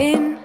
in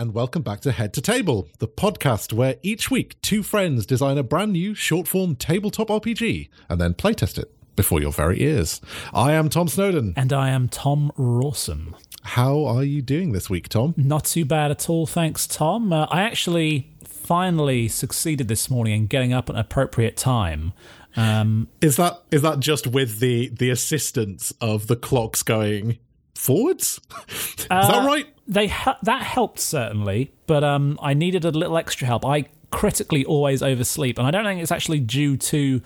and welcome back to Head to Table, the podcast where each week two friends design a brand new short form tabletop RPG and then playtest it before your very ears. I am Tom Snowden. And I am Tom Rawson. How are you doing this week, Tom? Not too bad at all, thanks, Tom. Uh, I actually finally succeeded this morning in getting up at an appropriate time. Um, Is that is that just with the the assistance of the clocks going forwards? is that right? they ha- that helped certainly, but um, I needed a little extra help. I critically always oversleep, and I don't think it's actually due to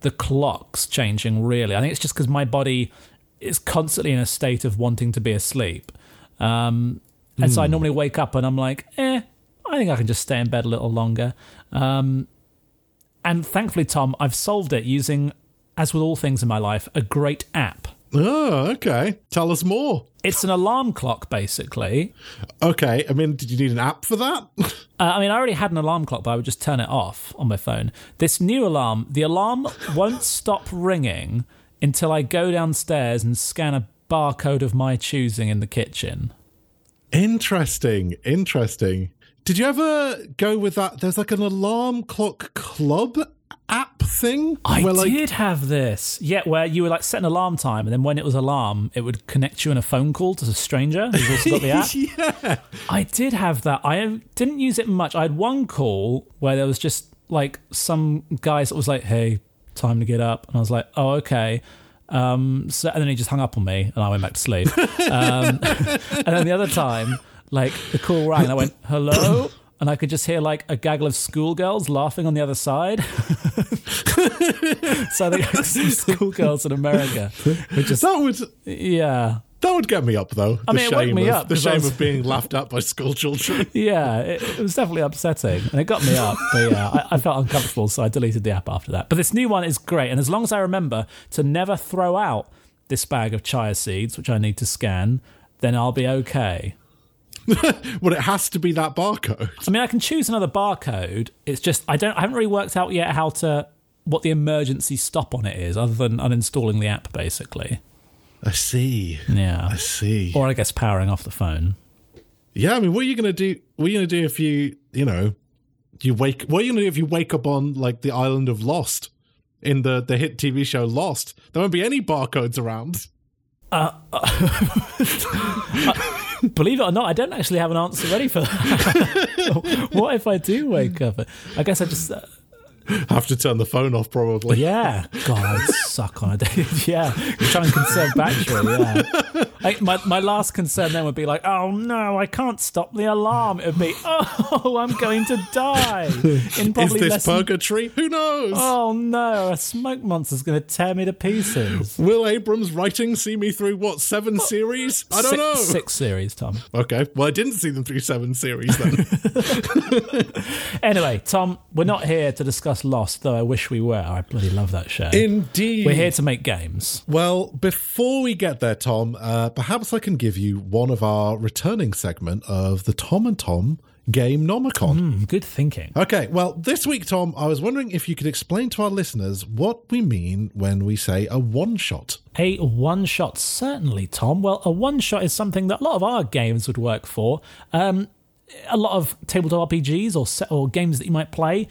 the clocks changing. Really, I think it's just because my body is constantly in a state of wanting to be asleep, um, and so I normally wake up and I'm like, eh, I think I can just stay in bed a little longer. Um, and thankfully, Tom, I've solved it using, as with all things in my life, a great app. Oh, okay. Tell us more. It's an alarm clock, basically. Okay, I mean, did you need an app for that? Uh, I mean, I already had an alarm clock, but I would just turn it off on my phone. This new alarm, the alarm won't stop ringing until I go downstairs and scan a barcode of my choosing in the kitchen. Interesting, interesting. Did you ever go with that? There's like an alarm clock club app thing. I where, like, did have this. Yeah, where you would like set an alarm time, and then when it was alarm, it would connect you in a phone call to a stranger who's also got the app. yeah. I did have that. I didn't use it much. I had one call where there was just like some guy that was like, "Hey, time to get up," and I was like, "Oh, okay." Um, so and then he just hung up on me, and I went back to sleep. Um, and then the other time, like the call rang, and I went, "Hello." And I could just hear like a gaggle of schoolgirls laughing on the other side. so I think some schoolgirls in America just, That would yeah, that would get me up though. The I mean, it woke me of, up The shame was- of being laughed at by school children. Yeah, it, it was definitely upsetting, and it got me up. But yeah, I, I felt uncomfortable, so I deleted the app after that. But this new one is great, and as long as I remember to never throw out this bag of chia seeds, which I need to scan, then I'll be okay. well, it has to be that barcode. I mean, I can choose another barcode. It's just I don't. I haven't really worked out yet how to what the emergency stop on it is, other than uninstalling the app, basically. I see. Yeah, I see. or I guess powering off the phone. Yeah, I mean, what are you gonna do? What are you gonna do if you, you know, you wake? What are you gonna do if you wake up on like the island of Lost in the the hit TV show Lost? There won't be any barcodes around. Uh, uh, Believe it or not, I don't actually have an answer ready for that. what if I do wake up? I guess I just. Uh, Have to turn the phone off probably. Yeah, God, I'd suck on a day. yeah, try and conserve battery. Yeah, like my my last concern then would be like, oh no, I can't stop the alarm. It would be, oh, I'm going to die in Is probably this less. Than, purgatory? Who knows? oh no, a smoke monster's going to tear me to pieces. Will Abrams' writing see me through what seven series? I don't six, know. Six series, Tom. Okay, well, I didn't see them through seven series then. Anyway, Tom, we're not here to discuss Lost, though I wish we were. I bloody love that show. Indeed. we're here to make games. Well, before we get there, Tom, uh, perhaps I can give you one of our returning segment of the Tom and Tom Game Nomicon. Hmm, good thinking. Okay, well, this week, Tom, I was wondering if you could explain to our listeners what we mean when we say a one shot. A one shot, certainly, Tom. Well, a one shot is something that a lot of our games would work for. Um, a lot of tabletop RPGs or or games that you might play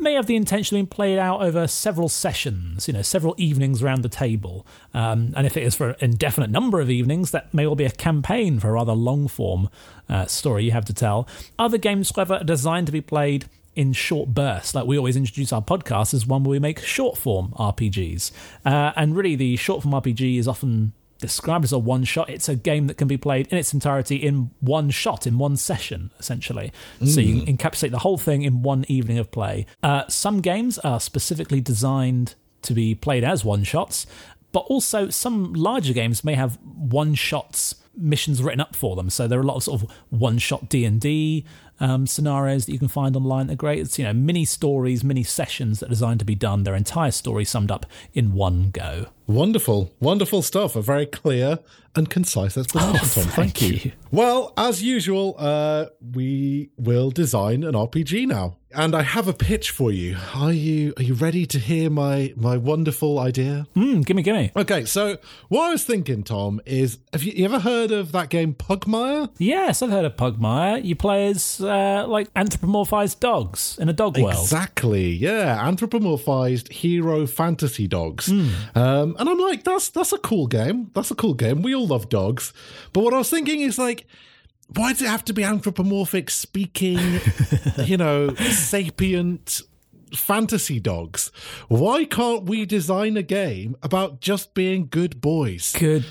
may have the intention of being played out over several sessions, you know, several evenings around the table. Um, and if it is for an indefinite number of evenings, that may well be a campaign for a rather long form uh, story you have to tell. Other games, however, are designed to be played in short bursts. Like we always introduce our podcast as one where we make short form RPGs. Uh, and really, the short form RPG is often described as a one shot. It's a game that can be played in its entirety in one shot, in one session, essentially. So you encapsulate the whole thing in one evening of play. Uh, some games are specifically designed to be played as one shots, but also some larger games may have one shots missions written up for them. So there are a lot of sort of one shot D and D um, scenarios that you can find online. They're great. It's you know mini stories, mini sessions that are designed to be done. Their entire story summed up in one go. Wonderful, wonderful stuff. A very clear and concise explanation, Oh, Tom. Thank, thank you. you. Well, as usual, uh, we will design an RPG now, and I have a pitch for you. Are you are you ready to hear my my wonderful idea? Mm, gimme, gimme. Okay, so what I was thinking, Tom, is have you, you ever heard of that game Pugmire? Yes, I've heard of Pugmire. You play as uh, like anthropomorphized dogs in a dog world. Exactly, yeah, anthropomorphized hero fantasy dogs. Hmm. Um, and I'm like, that's that's a cool game. That's a cool game. We all love dogs. But what I was thinking is like, why does it have to be anthropomorphic, speaking, you know, sapient fantasy dogs? Why can't we design a game about just being good boys? Good,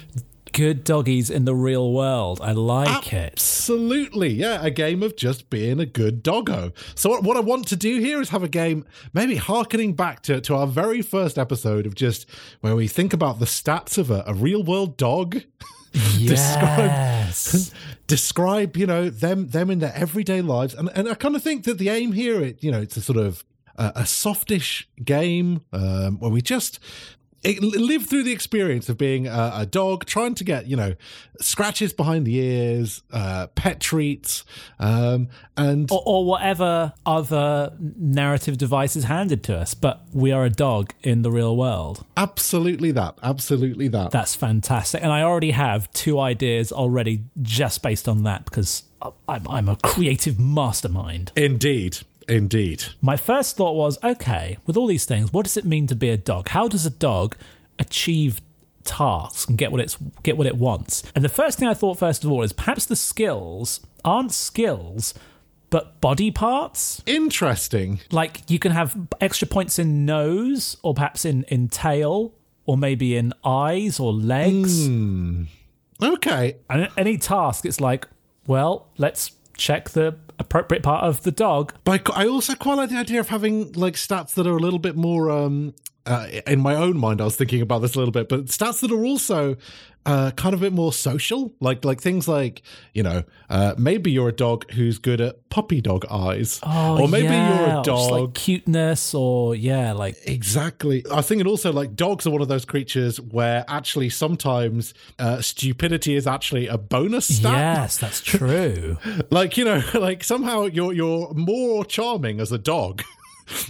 good doggies in the real world. I like it. Absolutely, yeah, a game of just being a good doggo. So what, what I want to do here is have a game, maybe harkening back to, to our very first episode of just where we think about the stats of a, a real world dog. Yes. describe you know them them in their everyday lives. And and i kind of think that the aim here it you know it's a sort of a, a softish game um where we just live through the experience of being a, a dog trying to get you know scratches behind the ears uh pet treats um and or, or whatever other narrative device is handed to us, but we are a dog in the real world. absolutely that absolutely that That's fantastic. And I already have two ideas already just based on that because I'm, I'm a creative mastermind. indeed indeed My first thought was okay, with all these things, what does it mean to be a dog? How does a dog achieve tasks and get what it's get what it wants? And the first thing I thought first of all is perhaps the skills aren't skills but body parts. interesting Like you can have extra points in nose or perhaps in in tail or maybe in eyes or legs. Hmm. okay And any task it's like, well, let's check the appropriate part of the dog. But I also quite like the idea of having like stats that are a little bit more. Um, uh, in my own mind, I was thinking about this a little bit, but stats that are also uh, kind of a bit more social, like like things like you know uh, maybe you're a dog who's good at puppy dog eyes, or maybe Oh, yeah, you're or a just, like dog. cuteness or yeah, like Exactly. I think it also like dogs are one of those creatures where actually sometimes uh, stupidity is actually a bonus stat. yes, that's true. Like you know, like somehow you're you're more charming as a dog.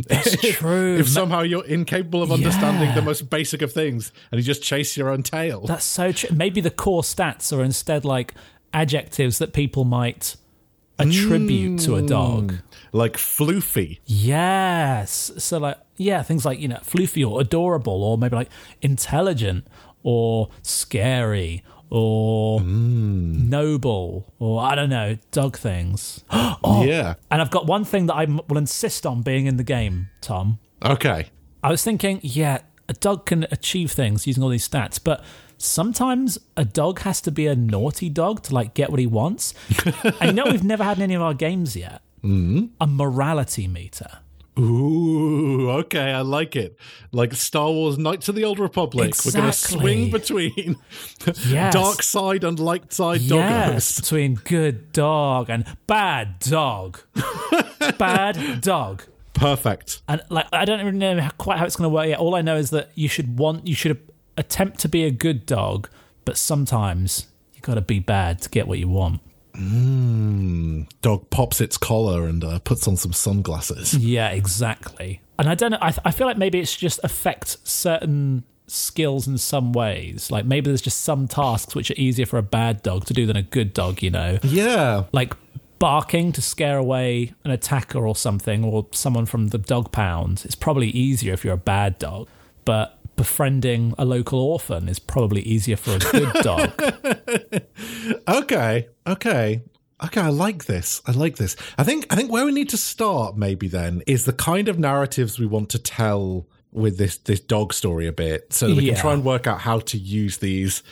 That's true. if somehow you're incapable of understanding Yeah. the most basic of things and you just chase your own tail. That's so true. Maybe the core stats are instead like adjectives that people might attribute to a dog. Mm. like floofy. Yes. So like yeah, things like, you know, floofy or adorable or maybe like intelligent or scary or noble or I don't know, dog things. oh, Yeah. and I've got one thing that I m- will insist on being in the game, Tom. Okay. I was thinking, yeah, a dog can achieve things using all these stats, but sometimes a dog has to be a naughty dog to like get what he wants. and you know we've never had in any of our games yet. Mm-hmm. A morality meter. Ooh, okay, I like it. Like Star Wars Knights of the Old Republic. We're going to swing between Yes. dark side and light side Yes, doggos. between good dog and bad dog. bad dog. Perfect. And like I don't even know how- quite how it's going to work yet. All I know is that you should want you should attempt to be a good dog, but sometimes you got to be bad to get what you want. Dog pops its collar and uh, puts on some sunglasses. Yeah, exactly. And I don't know. I, I feel like maybe it's just affect certain skills in some ways. Like maybe there's just some tasks which are easier for a bad dog to do than a good dog. You know, Yeah. like barking to scare away an attacker or something, or someone from the dog pound. It's probably easier if you're a bad dog, but befriending a local orphan is probably easier for a good dog. Okay. Okay. Okay, I like this. I like this. I think I think where we need to start maybe then is the kind of narratives we want to tell with this this dog story a bit so that we Yeah. can try and work out how to use these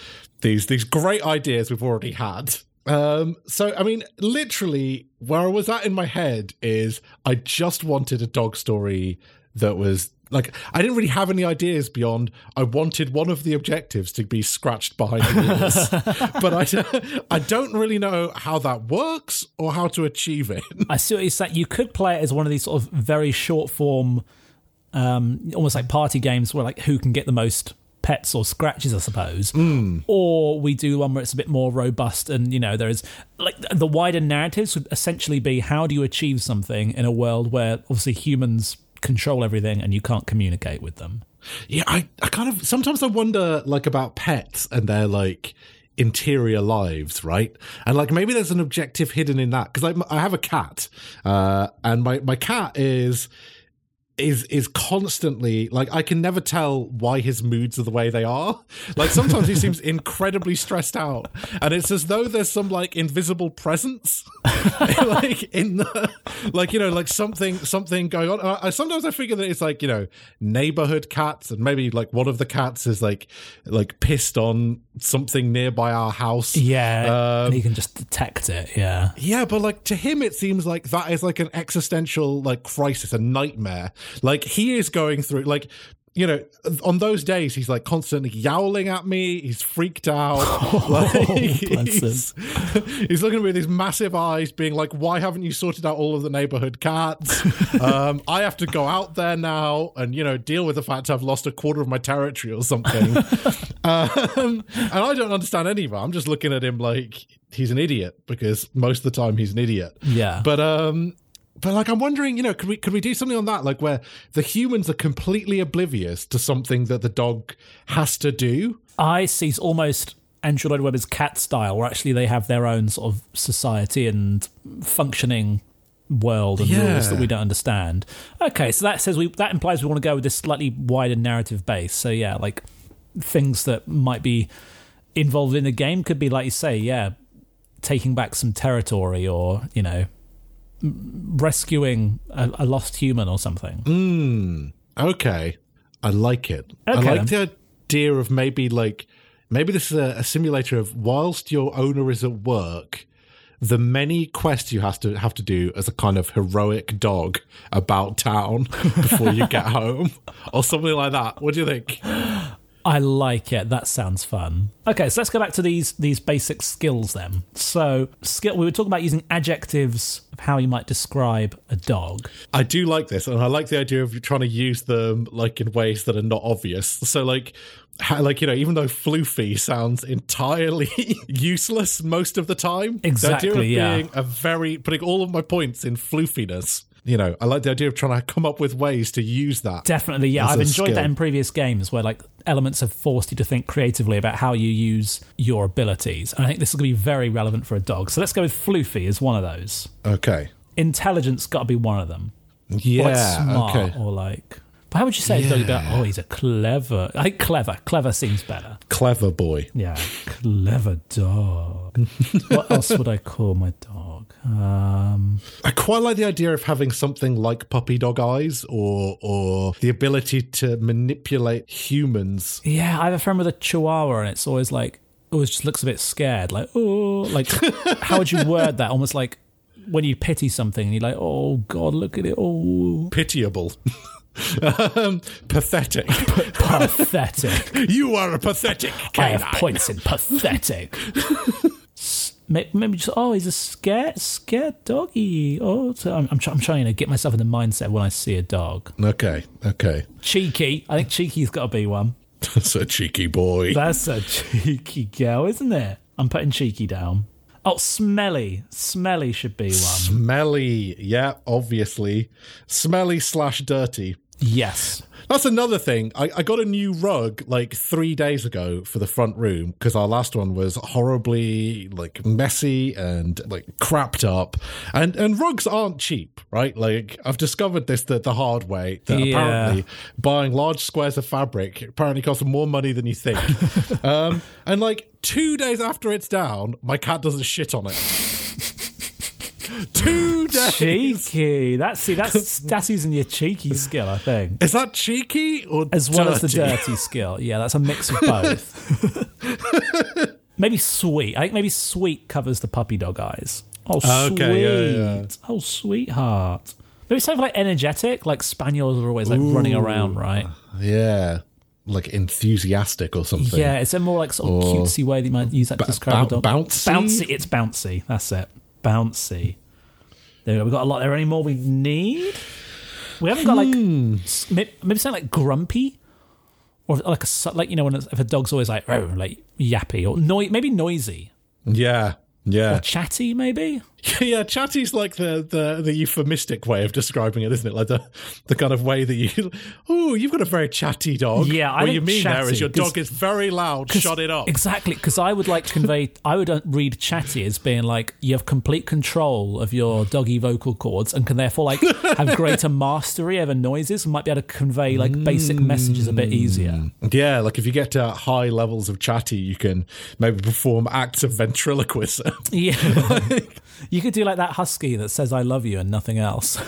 these these great ideas we've already had. Um so I mean literally where I was at in my head is I just wanted a dog story that was like I didn't really have any ideas beyond I wanted one of the objectives to be scratched behind the ears, but I I don't really know how that works or how to achieve it. I see what you're saying. You could play it as one of these sort of very short form, um, almost like party games where like who can get the most pets or scratches, I suppose. Or we do one where it's a bit more robust and, you know, there's like the wider narratives would essentially be how do you achieve something in a world where obviously humans control everything and you can't communicate with them. Yeah, I, I kind of sometimes I wonder like about pets and their like interior lives, right? And like maybe there's an objective hidden in that because I, I have a cat, uh, and my my cat is is is constantly like I can never tell why his moods are the way they are. Like sometimes he seems incredibly stressed out, and it's as though there's some like invisible presence, like in the like you know like something something going on. I, I, sometimes I figure that it's like you know neighborhood cats, and maybe like one of the cats is like like pissed on something nearby our house. Yeah, Um, you can just detect it. Yeah. yeah, but like to him, it seems like that is like an existential like crisis, a nightmare. Like he is going through like. You know, on those days, he's like constantly yowling at me. He's freaked out. like, bless he's, he's looking at me with his massive eyes, being like, "Why haven't you sorted out all of the neighborhood cats? um, I have to go out there now and you know deal with the fact I've lost a quarter of my territory or something." um, and I don't understand any of it. I'm just looking at him like he's an idiot because most of the time he's an idiot. Yeah. But um but like I'm wondering, you know, could we could we do something on that like where the humans are completely oblivious to something that the dog has to do? I see it's almost Andrew Lloyd Webber's cat style, where actually they have their own sort of society and functioning world and Yeah. rules that we don't understand. Okay, so that says we that implies we want to go with this slightly wider narrative base. So yeah, like things that might be involved in the game could be like you say, yeah, taking back some territory or you know rescuing a, a lost human or something. Hmm. Okay. I like it. I Okay, like the idea of maybe like maybe this is a, a simulator of whilst your owner is at work, the many quests you have to have to do as a kind of heroic dog about town before you get home, or something like that. What do you think? I like it. That sounds fun. Okay, so let's go back to these these basic skills then. So, skill. We were talking about using adjectives of how you might describe a dog. I do like this, and I like the idea of you trying to use them like in ways that are not obvious. So, like, how, like you know, even though floofy sounds entirely useless most of the time, Exactly, the idea of yeah. being a very putting all of my points in floofiness. You know, I like the idea of trying to come up with ways to use that. Definitely, yeah. I've enjoyed skill. that in previous games where like elements have forced you to think creatively about how you use your abilities. And I think this is going to be very relevant for a dog. So let's go with floofy as one of those. Okay. Intelligence got to be one of them. Yeah. Or like smart okay. or like. But how would you say a dog about? Oh, he's a clever. I think clever. Clever seems better. Clever boy. Yeah, clever dog. what else would I call my dog? Um, I quite like the idea of having something like puppy dog eyes, or or the ability to manipulate humans. yeah, I have a friend with a Chihuahua, and it's always like, always just looks a bit scared. Like, oh, like how would you word that? Almost like when you pity something, and you're like, oh God, look at it. Oh, Pitiable. um, pathetic. pathetic. You are a pathetic I have points in pathetic. Maybe just oh, he's a scared, scared doggy. Oh, so I'm, I'm, I'm trying to get myself in the mindset when I see a dog. Okay, okay. Cheeky. I think cheeky's got to be one. That's a cheeky boy. That's a cheeky girl, isn't it? I'm putting cheeky down. Oh, smelly. Smelly should be one. Smelly. Yeah, obviously. Smelly slash dirty. Yes. That's another thing. I, I got a new rug like three days ago for the front room because our last one was horribly like messy and like crapped up. And and rugs aren't cheap, right? Like I've discovered this the, the hard way that Yeah. apparently buying large squares of fabric apparently costs more money than you think. um, and like two days after it's down, my cat doesn't shit on it. Two days. Cheeky. That's see, that's that's using your cheeky skill, I think. Is that cheeky or As well as the dirty? skill. Yeah, that's a mix of both. maybe sweet. I think maybe sweet covers the puppy dog eyes. Oh, Okay, sweet. yeah, yeah. Oh, sweetheart. Maybe something like energetic, like spaniels are always like running around, right? Yeah. Like enthusiastic or something. Yeah, it's a more like sort of Or cutesy way that you might use that to describe bou- a dog. bouncy? Bouncy. It's bouncy. That's it. Bouncy. There we go. We've got a lot. Are there any more we need? We haven't got like Hmm. s- maybe something like grumpy, or like a like you know when it's, if a dog's always like oh like yappy or maybe noisy Yeah. Yeah. or chatty maybe. yeah, chatty's like the, the the euphemistic way of describing it, isn't it? Like the the kind of way that you Oh, you've got a very chatty dog. Yeah, I What you mean there chatty, is your dog is very loud, shut it up. Exactly, because I would like to convey. I would uh, read chatty as being like you have complete control of your doggy vocal cords and can therefore like have greater mastery over noises and might be able to convey like basic messages a bit easier. Yeah, like if you get to high levels of chatty, you can maybe perform acts of ventriloquism. Yeah, you could do like that husky that says "I love you" and nothing else.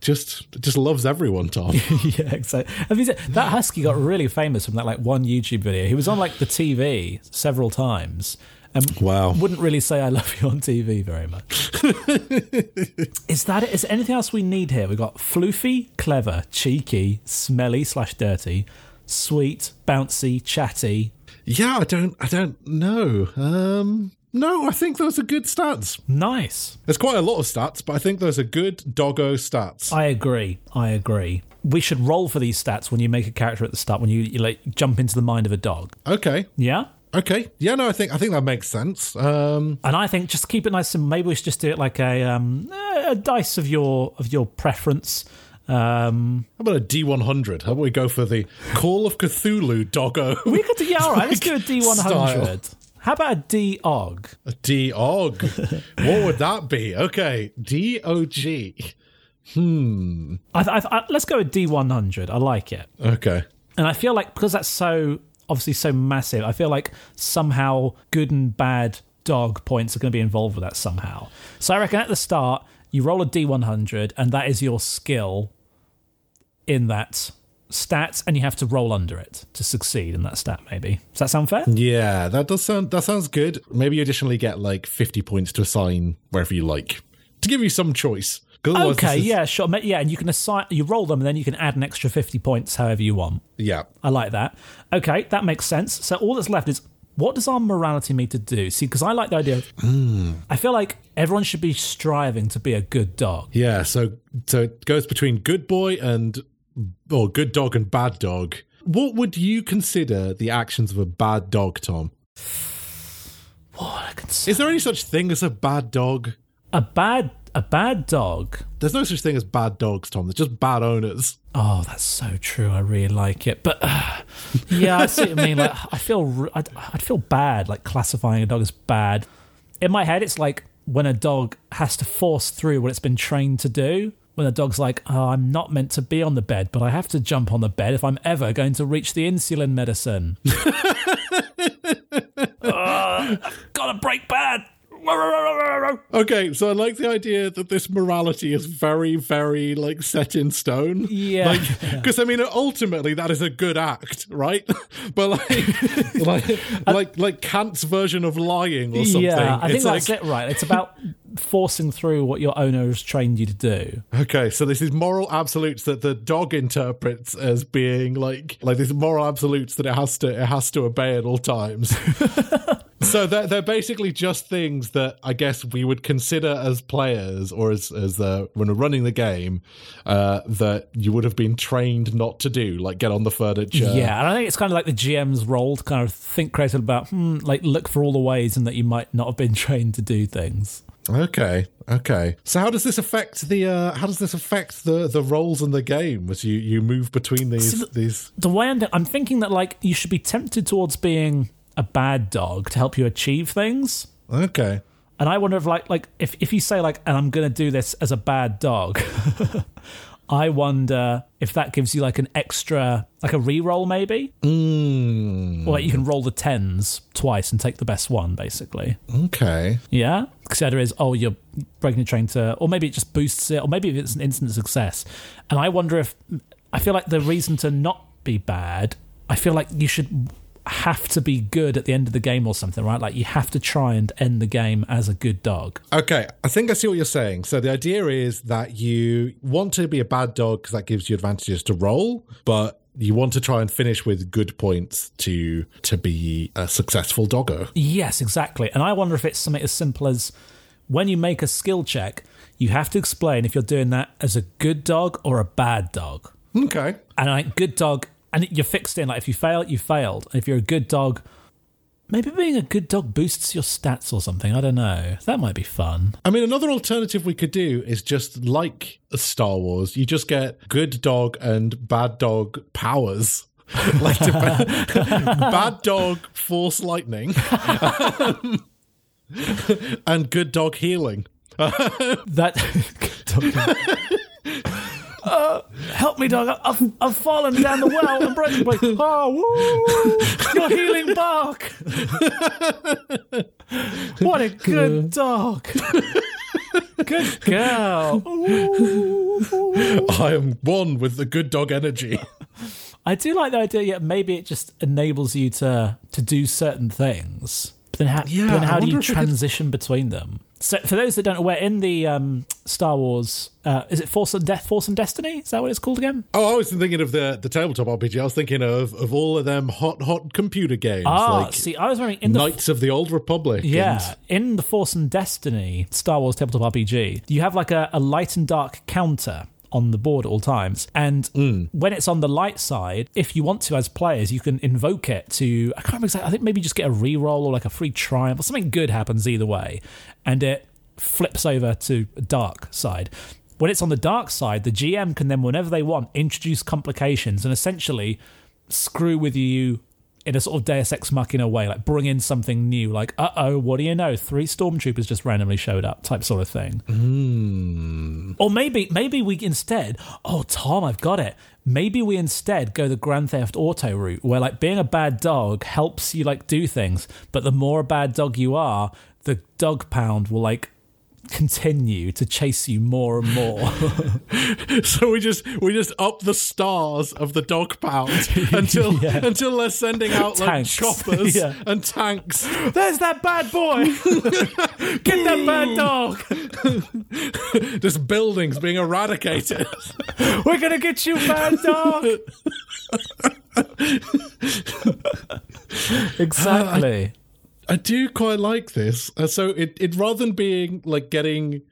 just just loves everyone, Tom. yeah, exactly. I mean, that husky got really famous from that like one YouTube video. He was on like the TV several times. And Wow. wouldn't really say I love you on TV very much. is that it? Is there anything else we need here? We've got floofy, clever, cheeky, smelly slash dirty, sweet, bouncy, chatty. Yeah, I don't I don't know. Um no, I think those are good stats. Nice. There's quite a lot of stats, but I think those are good doggo stats. I agree. I agree. We should roll for these stats when you make a character at the start, when you, you like jump into the mind of a dog. Okay. Yeah? Okay. Yeah, no, I think I think that makes sense. Um And I think just keep it nice and maybe we should just do it like a um, a dice of your of your preference. Um, how about a D one hundred? How about we go for the Call of Cthulhu doggo? we could do, yeah, all right. Let's do a D one Style. How about a D og? A D Og. what would that be? Okay. D O G. Hmm. I, I, I, let's go with D one hundred. I like it, Okay. and I feel like because that's so obviously so massive, I feel like somehow good and bad dog points are going to be involved with that somehow. So I reckon at the start you roll a D one hundred, and that is your skill in that stat, and you have to roll under it to succeed in that stat. Maybe does that sound fair? Yeah, that does sound that sounds good. Maybe you additionally get like fifty points to assign wherever you like. To give you some choice Okay, is- yeah, sure. Yeah, and you can assign, you roll them, and then you can add an extra 50 points however you want. Yeah. I like that. Okay, that makes sense. So all that's left is what does our morality need to do? See, because I like the idea of, hmm. I feel like everyone should be striving to be a good dog. Yeah, so so it goes between good boy and or good dog and bad dog. What would you consider the actions of a bad dog, Tom? S- Is there any such thing as a bad dog? a bad a bad dog. There's no such thing as bad dogs, Tom. They're just bad owners. Oh, that's so true. I really like it, but uh, yeah, I see what you mean. Like, I feel, I'd, I'd feel bad, like classifying a dog as bad. In my head, it's like when a dog has to force through what it's been trained to do. When a dog's like, "Oh, I'm not meant to be on the bed, but I have to jump on the bed if I'm ever going to reach the insulin medicine." I've got to break bad. Okay, so I like the idea that this morality is very, very like set in stone. Yeah. because I mean, ultimately that is a good act, right? but like, like, like, like Kant's version of lying or something. Yeah, I think It's that's like, it. Right? It's about forcing through what your owner has trained you to do. Okay, so this is moral absolutes that the dog interprets as being like like these moral absolutes that it has to it has to obey at all times. so they're they're basically just things that I guess we would consider as players or as as uh, when we're running the game uh, that you would have been trained not to do, like get on the furniture. Yeah, and I think it's kind of like the GM's role to kind of think creatively about, hmm, like look for all the ways in that you might not have been trained to do things. Okay. Okay. So how does this affect the uh, how does this affect the the roles in the game as you you move between these these The way I'm, I'm thinking that like you should be tempted towards being a bad dog to help you achieve things. Okay. And I wonder if like like if if you say like, and I'm gonna do this as a bad dog. I wonder if that gives you like an extra, like a re-roll maybe, Mm, or like you can roll the tens twice and take the best one, basically. okay. Yeah. Because the idea is, oh, you're breaking the train to, or maybe it just boosts it, or maybe it's an instant success. And I wonder if, I feel like the reason to not be bad, I feel like you should have to be good at the end of the game or something, right? Like you have to try and end the game as a good dog. Okay, I think I see what you're saying. So the idea is that you want to be a bad dog because that gives you advantages to roll, but you want to try and finish with good points to to be a successful doggo. Yes, exactly. And I wonder if it's something as simple as when you make a skill check, you have to explain if you're doing that as a good dog or a bad dog. Okay. And like good dog, and you're fixed in. Like if you fail, you failed. And if you're a good dog, maybe being a good dog boosts your stats or something. I don't know. That might be fun. I mean, another alternative we could do is just like Star Wars, you just get good dog and bad dog powers. like bad dog force lightning and good dog healing. that uh, help me, dog! I've, I've fallen down the well and broken. Like, oh, woo! Your healing bark. what a good dog! Good girl. I am one with the good dog energy. I do like the idea. Yeah, maybe it just enables you to to do certain things. But then how, Yeah, then how do you it could- transition between them? So, for those that don't know, we're in the um, Star Wars. Uh, is it Force and Death, Force and Destiny? Is that what it's called again? Oh, I was thinking of the the tabletop RPG. I was thinking of of all of them hot hot computer games Ah, like see, I was wondering in the Knights of the Old Republic. Yeah, in the Force and Destiny Star Wars tabletop RPG, you have like a, a light and dark counter on the board at all times. And hmm. when it's on the light side, if you want to as players, you can invoke it to I can't remember exactly, I think maybe just get a reroll or like a free triumph or something good happens either way. And it flips over to dark side. When it's on the dark side, the GM can then, whenever they want, introduce complications and essentially screw with you in a sort of Deus Ex Machina way, like bring in something new, like, uh oh, what do you know? Three stormtroopers just randomly showed up, type sort of thing. Or maybe, maybe we instead, oh, Tom, I've got it. Maybe we instead go the Grand Theft Auto route, where like being a bad dog helps you like do things, but the more a bad dog you are, the dog pound will like continue to chase you more and more. So we just we just up the stars of the dog pound until Yeah. until they're sending out like choppers Yeah. and tanks. There's that bad boy! Get that bad dog! Just buildings being eradicated. We're gonna get you, bad dog. exactly. I do quite like this. Uh, so it, it rather than being like getting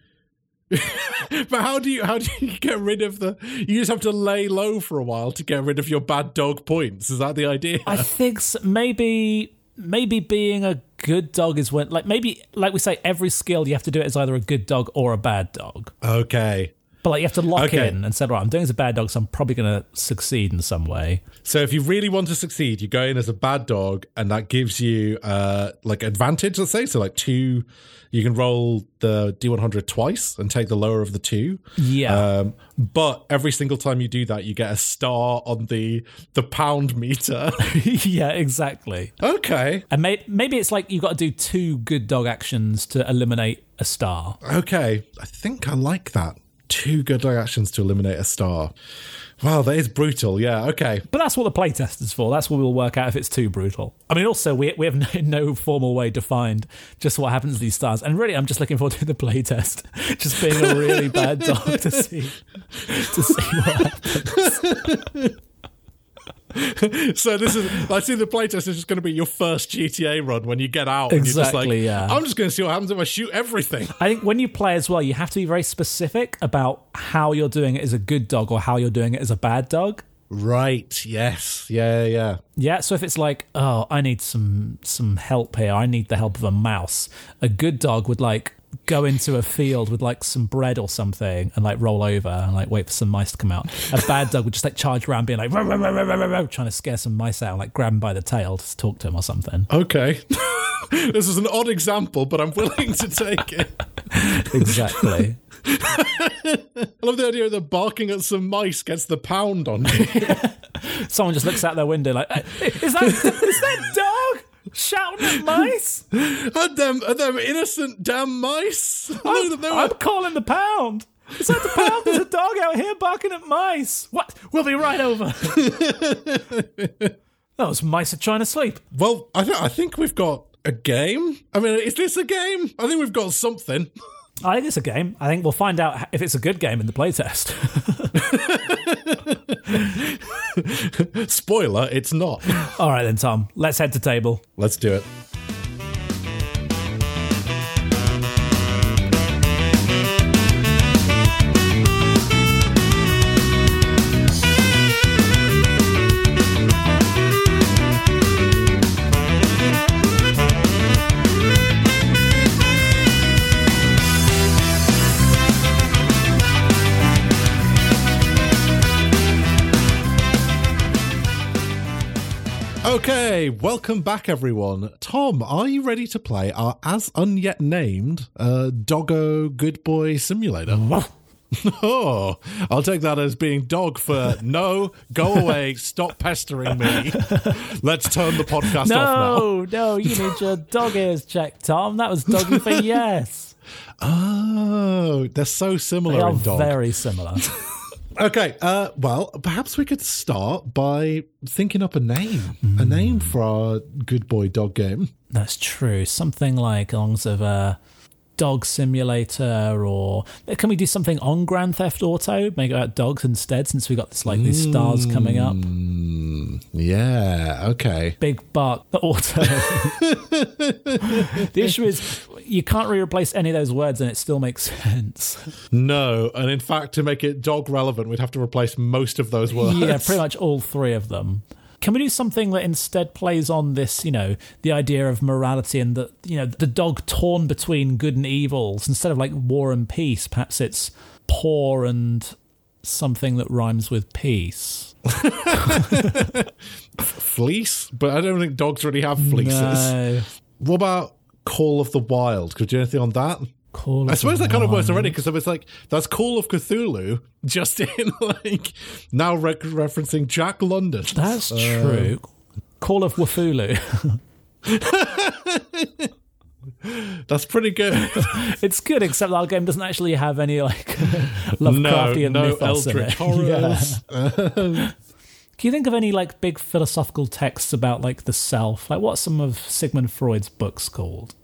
but how do you how do you get rid of the you just have to lay low for a while to get rid of your bad dog points. Is that the idea? I think s maybe maybe being a good dog is when like maybe like we say every skill you have to do it as either a good dog or a bad dog. okay. But like you have to lock Okay. in and say, right, I'm doing as a bad dog, so I'm probably gonna succeed in some way. So if you really want to succeed, you go in as a bad dog, and that gives you uh like advantage. Let's say so, like two. You can roll the D100 twice and take the lower of the two. Yeah. Um, but every single time you do that, you get a star on the the pound meter. yeah, exactly. okay, And may- maybe it's like you've got to do two good dog actions to eliminate a star. okay. I think I like that. Two good actions to eliminate a star. Wow, that is brutal. Yeah. Okay. But that's what the playtest is for. That's what we'll work out if it's too brutal. I mean, also, we, we have no, no formal way defined just what happens to these stars. And really, I'm just looking forward to the playtest. Just being a really bad dog to see, to see what happens. So this is. I see the playtest is just going to be your first GTA run when you get out. and you're just like, Exactly, yeah. I'm just going to see what happens if I shoot everything. I think when you play as well, you have to be very specific about how you're doing it as a good dog or how you're doing it as a bad dog. Right. Yes. Yeah. Yeah. Yeah, so if it's like, oh, I need some some help here. I need the help of a mouse. A good dog would like go into a field with like some bread or something and like roll over and like wait for some mice to come out. A bad dog would just like charge around being like "Row, row, row, row, row, row, row," trying to scare some mice out, and like grab him by the tail to talk to him or something. Okay. this is an odd example, but I'm willing to take it. Exactly. I love the idea that barking at some mice gets the pound on you. Someone just looks out their window like, "Hey, is that is that dog shouting at mice? Are them, are them innocent damn mice? At them. I'm calling the pound. Is that the pound? There's a dog out here barking at mice. What? We'll be right over. That was mice are trying to sleep. Well, I, th- I think we've got a game. I mean, is this a game? I think we've got something. I think it's a game. I think we'll find out if it's a good game in the playtest. Spoiler, it's not. All right then, Tom. Let's head to table. Let's do it. Okay, welcome back, everyone. Tom, are you ready to play our as unyet named uh, Doggo Good Boy Simulator? oh, I'll take that as being dog for no, go away, stop pestering me. Let's turn the podcast off now. No, no, you need your dog ears checked, Tom. That was doggy for yes. Oh, they're so similar. They are in dog. very similar. Okay, uh, well, perhaps we could start by thinking up a name, a name for our Good Boy Dog game. That's true. Something like along of a dog simulator, or can we do something on Grand Theft Auto? Make it about dogs instead, since we got this like these stars coming up. Yeah, okay. Big Bark Auto. the issue is you can't really replace any of those words, and it still makes sense. No, and in fact, to make it dog relevant, we'd have to replace most of those words. yeah, pretty much all three of them. Can we do something that instead plays on this, you know, the idea of morality and the, you know, the dog torn between good and evils instead of like war and peace? Perhaps it's poor and something that rhymes with peace. Fleece, but I don't think dogs really have fleeces. No. What about Call of the Wild? Could you do anything on that? Call I suppose that kind of works already because it's like that's Call of Cthulhu, just in like now re- referencing Jack London. That's uh, true. Call of Wafulu. That's pretty good. it's good, except our game doesn't actually have any like Lovecraftian no mythos in eldritch it. horrors. Yeah. Can you think of any like big philosophical texts about like the self? Like what's some of Sigmund Freud's books called?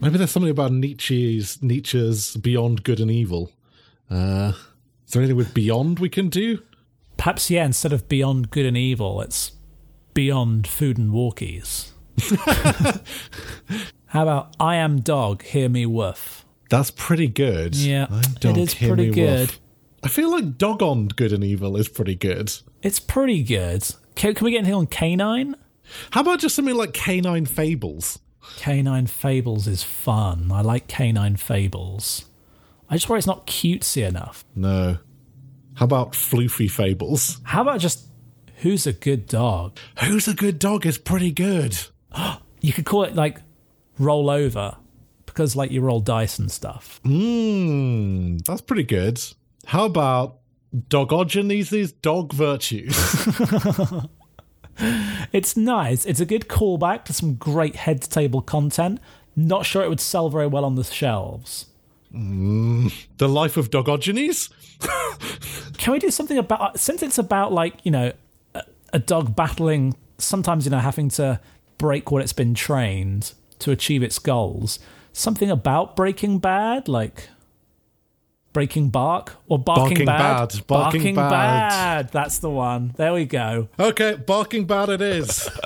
Maybe there's something about Nietzsche's Nietzsche's Beyond Good and Evil. Uh, is there anything with Beyond we can do? Perhaps yeah, instead of beyond good and evil, it's beyond food and walkies. How about I am dog, hear me woof? That's pretty good. Yeah, I'm dog, is hear pretty me good. woof. I feel like Dog on Good and Evil is pretty good. It's pretty good. Can, can we get anything on Canine? How about just something like Canine Fables? Canine Fables is fun. I like Canine Fables. I just worry it's not cutesy enough. No. How about Floofy Fables? How about just who's a good dog? Who's a good dog is pretty good. You could call it like roll over because like you roll dice and stuff. Mmm, that's pretty good. How about Dogogenes' dog virtues? It's nice. It's a good callback to some great head to table content. Not sure it would sell very well on the shelves. Mm, the life of Dogogenes? Can we do something about uh, since it's about like you know a, a dog battling sometimes you know having to break what it's been trained to achieve its goals. Something about Breaking Bad, like Breaking Bark or Barking, Barking Bad. Bad. Barking Bad. Bad. That's the one. There we go. Okay, barking bad it is.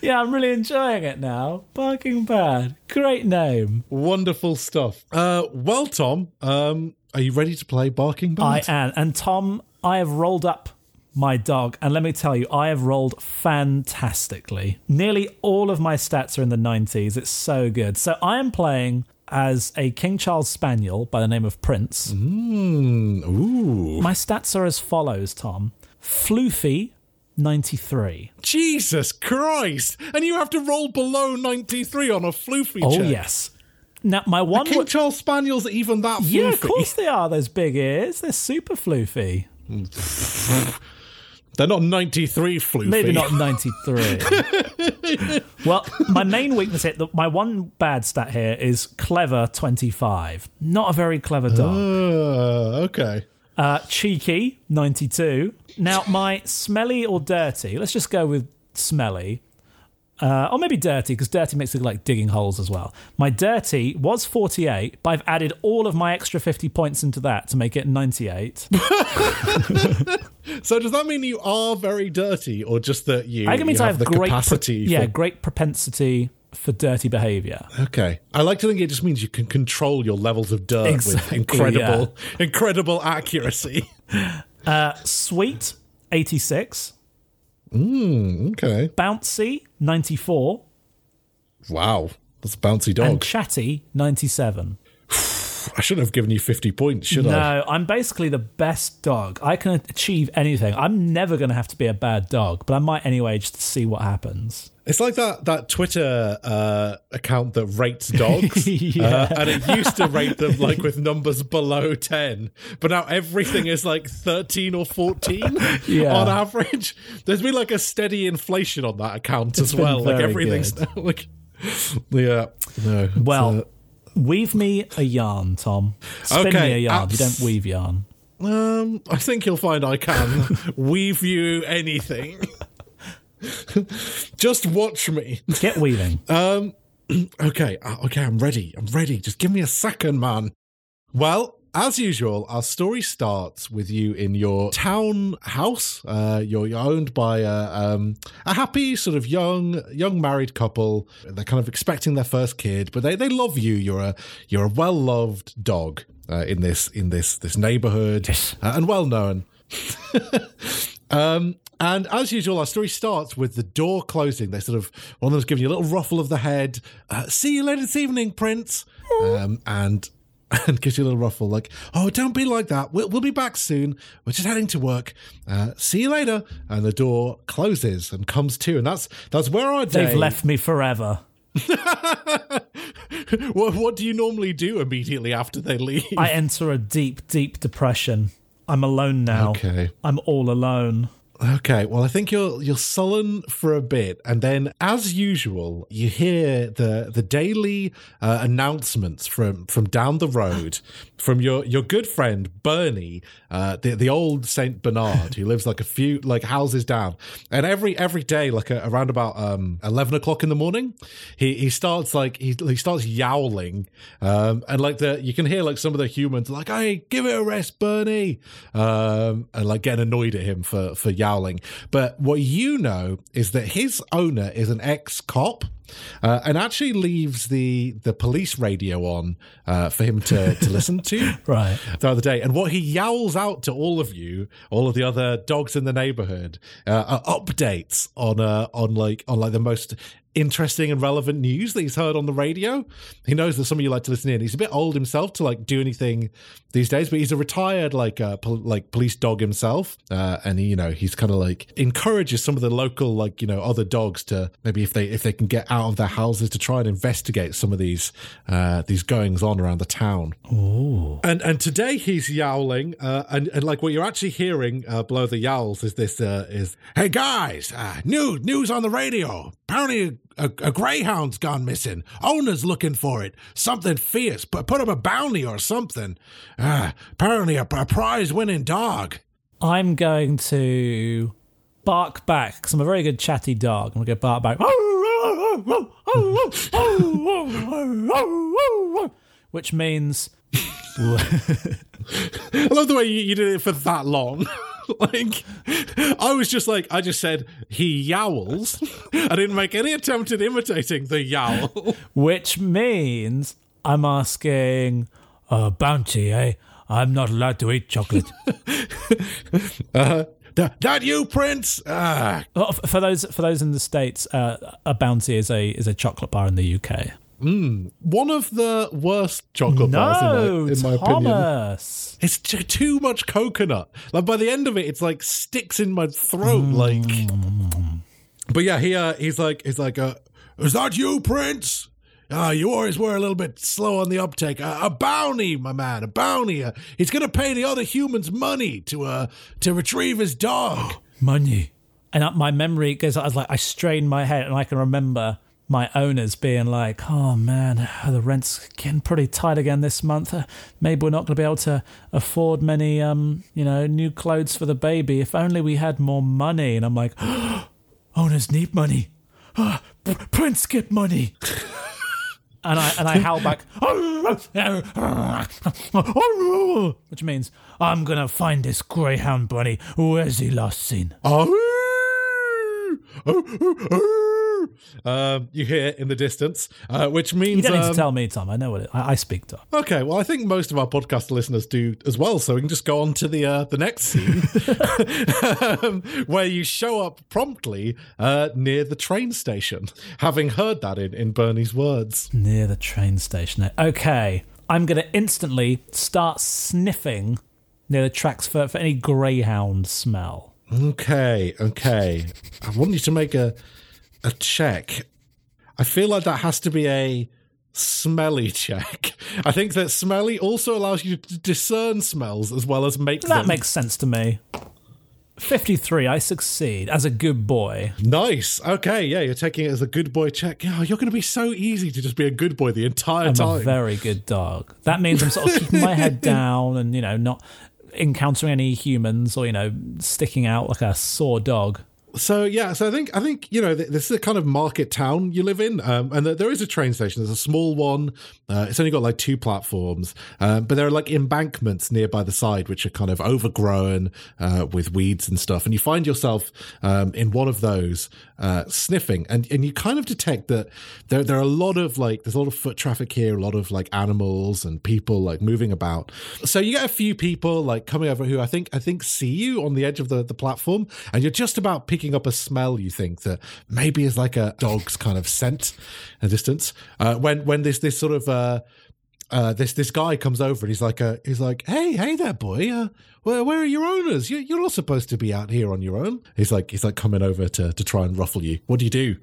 Yeah, I'm really enjoying it now. Barking Bad. Great name. Wonderful stuff. Uh, well, Tom, um, are you ready to play Barking Bad? I am. And Tom, I have rolled up my dog, and let me tell you, I have rolled fantastically. Nearly all of my stats are in the 90s. It's so good. So I am playing as a King Charles Spaniel by the name of Prince. Mm, ooh. My stats are as follows, Tom. Floofy, 93. Jesus Christ! And you have to roll below 93 on a floofy Oh, check. yes. Now, my one. King Charles Spaniel's are even that floofy. yeah, of course they are, those big ears. They're super floofy. They're not 93 floofy. Maybe not 93. well, my main weakness here, my one bad stat here is clever 25. Not a very clever dog. Uh, okay. Uh, cheeky, 92. Now, my smelly or dirty, let's just go with smelly. Uh, or maybe dirty, because dirty makes it look like digging holes as well. My dirty was 48, but I've added all of my extra 50 points into that to make it 98. So does that mean you are very dirty, or just that you, I think it means you I have have the great, pro- capacity? yeah, for- great propensity for dirty behavior. Okay. I like to think it just means you can control your levels of dirt Exactly, with incredible, incredible accuracy. Uh, sweet, 86. Mm, okay. Bouncy, 94. Wow. That's a bouncy And dog. chatty, 97. I shouldn't have given you 50 points, should I? No, I'm basically the best dog. I can achieve anything. I'm never going to have to be a bad dog, but I might anyway just to see what happens. It's like that that Twitter uh, account that rates dogs, Yeah. uh, and it used to rate them like with numbers below ten, but now everything is like thirteen or fourteen Yeah. on average. There's been like a steady inflation on that account as been well. Like everything's like, yeah, no. Well, uh, weave me a yarn, Tom. Spin Okay, me a yarn. abs- You don't weave yarn. Um, I think you'll find I can weave you anything. Just watch me. Get weaving. Okay, uh, okay, I'm ready. I'm ready. Just give me a second, man. Well, as usual, our story starts with you in your town house. Uh, you're, you're owned by a, um, a happy sort of young young married couple. They're kind of expecting their first kid, but they, they love you. You're a you're a well loved dog uh, in this in this this neighborhood uh, and well known. Um, and as usual, our story starts with the door closing. They sort of one of them's giving you a little ruffle of the head. Uh, See you later this evening, Prince. Um, and and gives you a little ruffle, like, "Oh, don't be like that. We'll, we'll be back soon. We're just heading to work. Uh, see you later." And the door closes and comes to, and that's that's where our day. They've left me forever. what, what do you normally do immediately after they leave? I enter a deep, deep depression. I'm alone now. Okay. I'm all alone. Okay, well, I think you're you're sullen for a bit, and then, as usual, you hear the the daily uh, announcements from from down the road from your your good friend Bernie, uh, the the old Saint Bernard, who lives like a few like houses down, and every every day, like uh around about um, eleven o'clock in the morning, he he starts like he he starts yowling, um, and like the you can hear like some of the humans like, "Hey, give it a rest, Bernie," um, and like getting annoyed at him for for yowling. But what you know is that his owner is an ex cop. Uh, and actually leaves the the police radio on uh, for him to, to listen to Right. the other day. And what he yowls out to all of you, all of the other dogs in the neighborhood, uh, are updates on uh, on like on like the most interesting and relevant news that he's heard on the radio. He knows that some of you like to listen in. He's a bit old himself to like do anything these days, but he's a retired like uh, pol- like police dog himself, uh, and he, you know he's kind of like encourages some of the local like you know other dogs to maybe if they if they can get out of their houses to try and investigate some of these uh, these goings on around the town. Oh, and and today he's yowling, uh, and and like what you're actually hearing uh, below the yowls is this uh, is hey guys, uh, new news on the radio. Apparently a, a greyhound's gone missing. Owner's looking for it. Something fierce. Put put up a bounty or something. Uh, apparently a, a prize winning dog. I'm going to bark back because I'm a very good chatty dog. I'm going to go bark back. Which means I love the way you, you did it for that long. like I was just like I just said he yowls. I didn't make any attempt at imitating the yowl. which means I'm asking uh, bounty, eh? I'm not allowed to eat chocolate. uh, that, that you, Prince? Ah, Oh, for those for those in the states, uh, a bounty is a is a chocolate bar in the UK. One of the worst chocolate bars in my, in my opinion. It's t- too much coconut. Like by the end of it, it's like sticks in my throat. Like, but yeah, he uh, he's like he's like, uh, is that you, Prince? Uh, you always were a little bit slow on the uptake. Uh, a bounty, my man, a bounty. Uh, he's gonna pay the other humans money to uh to retrieve his dog. Money. And my memory goes. I was like, I strain my head, and I can remember my owners being like, "Oh man, the rent's getting pretty tight again this month. Uh, maybe we're not going to be able to afford many, um, you know, new clothes for the baby. If only we had more money." And I'm like, "Owners need money. Ah, P- Prince get money." and I and I howl back, which means I'm gonna find this greyhound bunny. Where's he last seen? Um, you hear in the distance, uh, which means You don't need um, to tell me, Tom. I know what it, I, I speak to. Okay, well, I think most of our podcast listeners do as well, so we can just go on to the uh, the next scene, um, where you show up promptly uh, near the train station, having heard that in, in Bernie's words. Near the train station. Okay, I'm gonna instantly start sniffing near the tracks for, for any greyhound smell. Okay, okay. I want you to make a a check. I feel like that has to be a smelly check. I think that smelly also allows you to discern smells as well as make That them. makes sense to me. 53, I succeed as a good boy. Nice. Okay, yeah, you're taking it as a good boy check. Yeah, you're going to be so easy to just be a good boy the entire I'm time. a very good dog. That means I'm sort of keeping my head down and, you know, not encountering any humans or, you know, sticking out like a sore dog. So yeah, so I think I think you know th- this is a kind of market town you live in, um, and th- there is a train station. There's a small one. Uh, it's only got like two platforms, um, but there are like embankments nearby the side which are kind of overgrown uh, with weeds and stuff. And you find yourself um, in one of those uh, sniffing, and and you kind of detect that there there are a lot of like there's a lot of foot traffic here, a lot of like animals and people like moving about. So you get a few people like coming over who I think I think see you on the edge of the the platform, and you're just about picking up a smell you think that maybe is like a dog's kind of scent in the distance. Uh, when when this this sort of uh, uh, this this guy comes over and he's like, uh, he's like, hey, hey there, boy. Uh, where where are your owners? You, you're not supposed to be out here on your own. He's like, he's like coming over to to try and ruffle you. What do you do?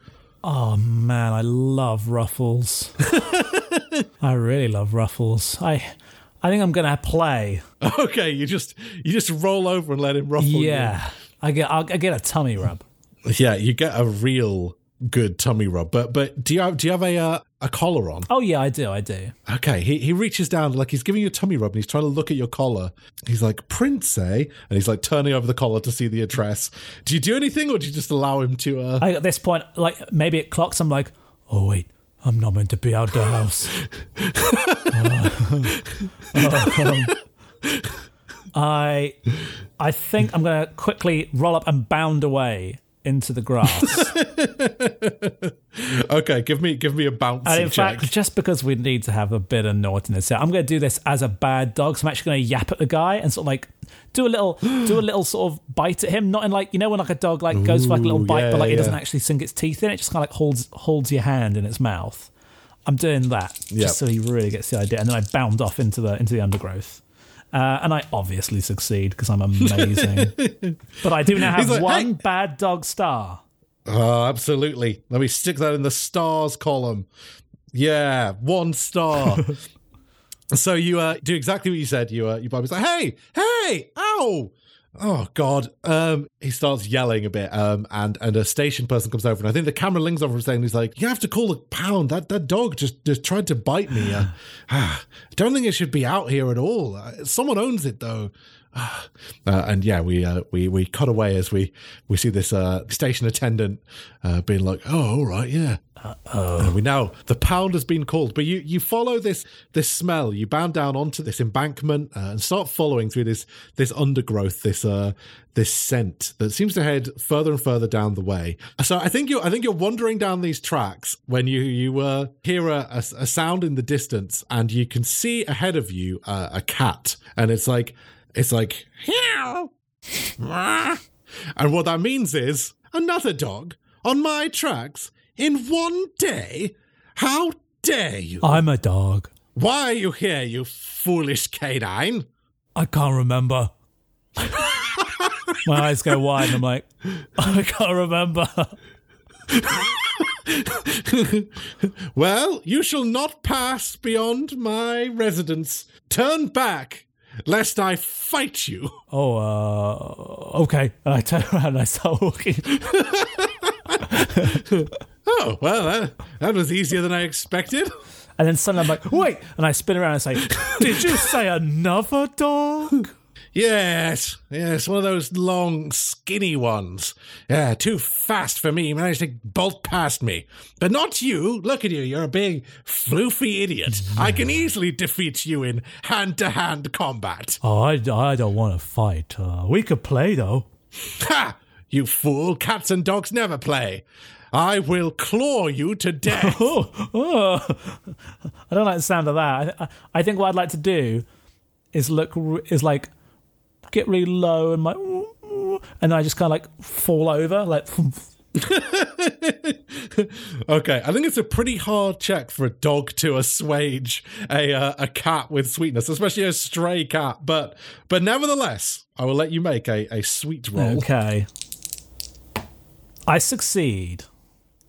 Oh man, I love ruffles. I really love ruffles. I I think I'm gonna play. Okay, you just you just roll over and let him ruffle you. I get I get a tummy rub. Yeah, you get a real good tummy rub. But but do you have do you have a uh, a collar on? Oh yeah, I do, I do. Okay, he he reaches down like he's giving you a tummy rub and he's trying to look at your collar. He's like, Prince, eh? And he's like turning over the collar to see the address. Do you do anything or do you just allow him to uh I, at this point, like maybe it clocks. I'm like, oh wait, I'm not meant to be out the house. Uh, um, I, I think I'm gonna quickly roll up and bound away into the grass. Okay, give me give me a bounce. and in check. fact, just because we need to have a bit of naughtiness here, I'm going to do this as a bad dog. So I'm actually going to yap at the guy and sort of like do a little, do a little sort of bite at him. Not in like you know when like a dog like goes for like a little bite, yeah, but like it doesn't actually sink its teeth in. It just kind of like holds holds your hand in its mouth. I'm doing that Yep. just so he really gets the idea, and then I bound off into the into the undergrowth. Uh, and I obviously succeed because I'm amazing. but I do now have like, one "Hey." bad dog star. Oh, absolutely. Let me stick that in the stars column. Yeah, one star. so you uh, do exactly what you said. You uh, you Bobby's like, hey, hey, ow. Oh God! Um, he starts yelling a bit, um, and and a station person comes over, and I think the camera lings over and saying, "He's like, you have to call the pound. That that dog just just tried to bite me. Uh, I don't think it should be out here at all. Uh, someone owns it though." Uh, and yeah, we uh, we we cut away as we we see this uh, station attendant uh, being like, "Oh, all right, yeah." Uh, we know the pound has been called, but you you follow this this smell. You bound down onto this embankment uh, and start following through this this undergrowth, this uh this scent that seems to head further and further down the way. So I think you I think you're wandering down these tracks when you you uh, hear a, a, a sound in the distance and you can see ahead of you uh, a cat, and it's like it's like meow. and what that means is another dog on my tracks in one day. How dare you? I'm a dog. Why are you here, you foolish canine? I can't remember. My eyes go wide and I'm like, I can't remember. Well, you shall not pass beyond my residence. Turn back, lest I fight you. Oh, uh, okay. And I turn around and I start walking. Oh, well, that, that was easier than I expected. And then suddenly I'm like, wait, and I spin around and say, did you say another dog? Yes, yes, one of those long, skinny ones. Yeah, too fast for me. Managed to bolt past me. But not you. Look at you. You're a big, floofy idiot. I can easily defeat you in hand to hand combat. Oh, I, I don't want to fight. Uh, we could play though. Ha! You fool. Cats and dogs never play. I will claw you to death. Oh, oh. I don't like the sound of that. I, I, I think what I'd like to do is look is like get really low and like, and then I just kind of like fall over, like. okay, I think it's a pretty hard check for a dog to assuage a uh, a cat with sweetness, especially a stray cat. But but nevertheless, I will let you make a, a sweet roll. Okay. I succeed,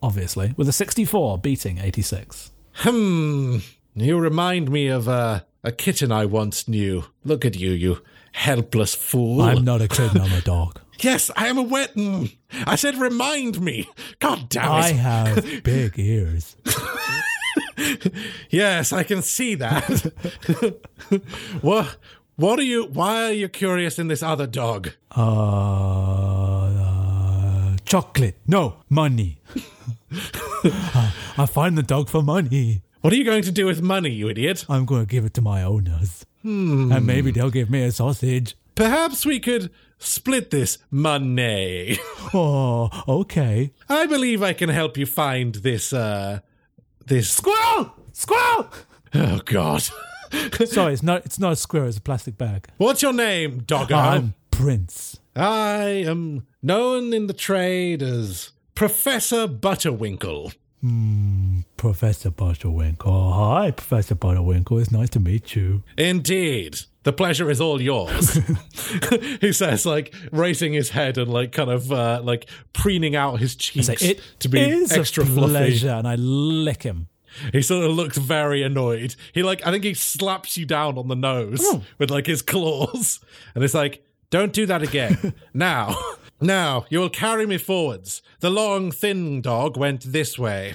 obviously, with a 64 beating 86. Hmm. You remind me of uh, a kitten I once knew. Look at you, you helpless fool. I'm not a kid, I'm a dog. Yes, I am a wet. mm. I said remind me. God damn it. I have big ears. yes, I can see that. what what are you why are you curious in this other dog? Uh, uh, chocolate. No, money. I, I find the dog for money. What are you going to do with money, you idiot? I'm going to give it to my owners. And maybe they'll give me a sausage. Perhaps we could split this money. Oh, okay. I believe I can help you find this uh this Squirrel! Squirrel! Oh god. Sorry, it's not. It's not a squirrel. It's a plastic bag. What's your name, doggo? I'm Prince. I am known in the trade as Professor Butterwinkle. Professor Butterwinkle. Oh, hi, Professor Butterwinkle. It's nice to meet you. Indeed. The pleasure is all yours. he says, like raising his head and like kind of uh, like preening out his cheeks Say, it to be is extra a fluffy. pleasure, and I lick him. He sort of looks very annoyed. He like I think he slaps you down on the nose with like his claws, and it's like, don't do that again. now, now you will carry me forwards. The long, thin dog went this way,